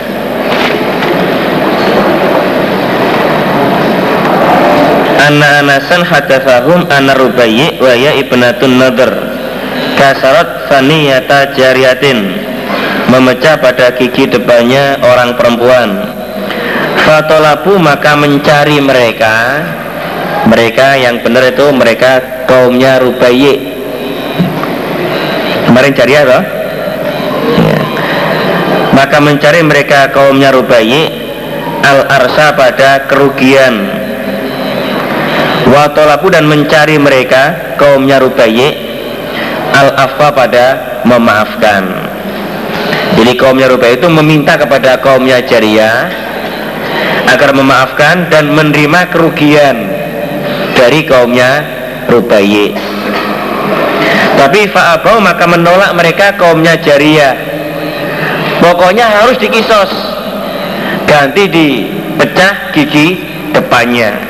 Anna anasan hadafahum anna rubayi wa ya ibnatun nadar Kasarat faniyata jariatin Memecah pada gigi depannya orang perempuan. Fatolabu maka mencari mereka. Mereka yang benar itu mereka kaumnya rubayi. Kemarin cari apa? maka mencari mereka kaumnya Rubayi al arsa pada kerugian watolabu dan mencari mereka kaumnya Rubayi al afa pada memaafkan. Jadi kaumnya Rubayi itu meminta kepada kaumnya Jariyah agar memaafkan dan menerima kerugian dari kaumnya Rubayi. Tapi fa'abau maka menolak mereka kaumnya Jariyah pokoknya harus dikisos ganti dipecah gigi depannya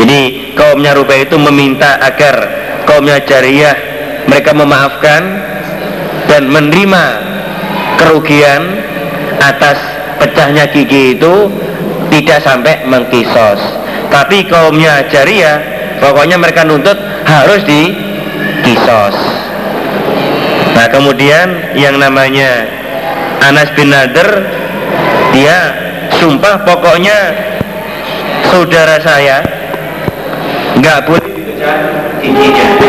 jadi kaumnya Rubah itu meminta agar kaumnya Jariyah mereka memaafkan dan menerima kerugian atas pecahnya gigi itu tidak sampai mengkisos. Tapi kaumnya Jariyah pokoknya mereka nuntut harus dikisos. Nah kemudian yang namanya Anas bin Nader dia sumpah pokoknya saudara saya nggak boleh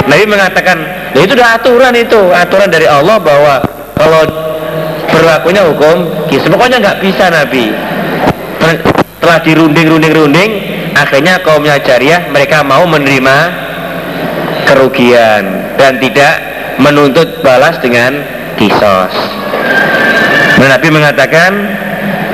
Nabi mengatakan, nah itu udah aturan itu, aturan dari Allah bahwa kalau berlakunya hukum, kisah pokoknya nggak bisa Nabi. Telah dirunding-runding-runding, akhirnya kaumnya jariah mereka mau menerima kerugian dan tidak menuntut balas dengan kisos. Nah, Nabi mengatakan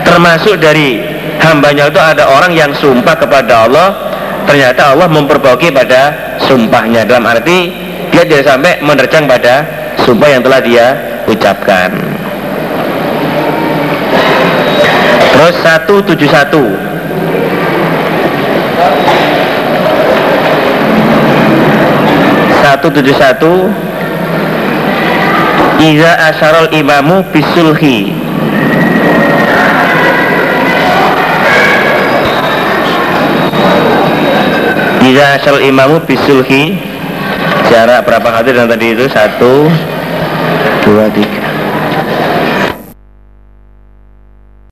termasuk dari hambanya itu ada orang yang sumpah kepada Allah ternyata Allah memperbaiki pada sumpahnya. Dalam arti dia tidak sampai menerjang pada sumpah yang telah dia ucapkan. Terus 171 171 Iza asyarul imamu bisulhi Iza asyarul imamu bisulhi Jarak berapa hadis yang tadi itu? Satu Dua, tiga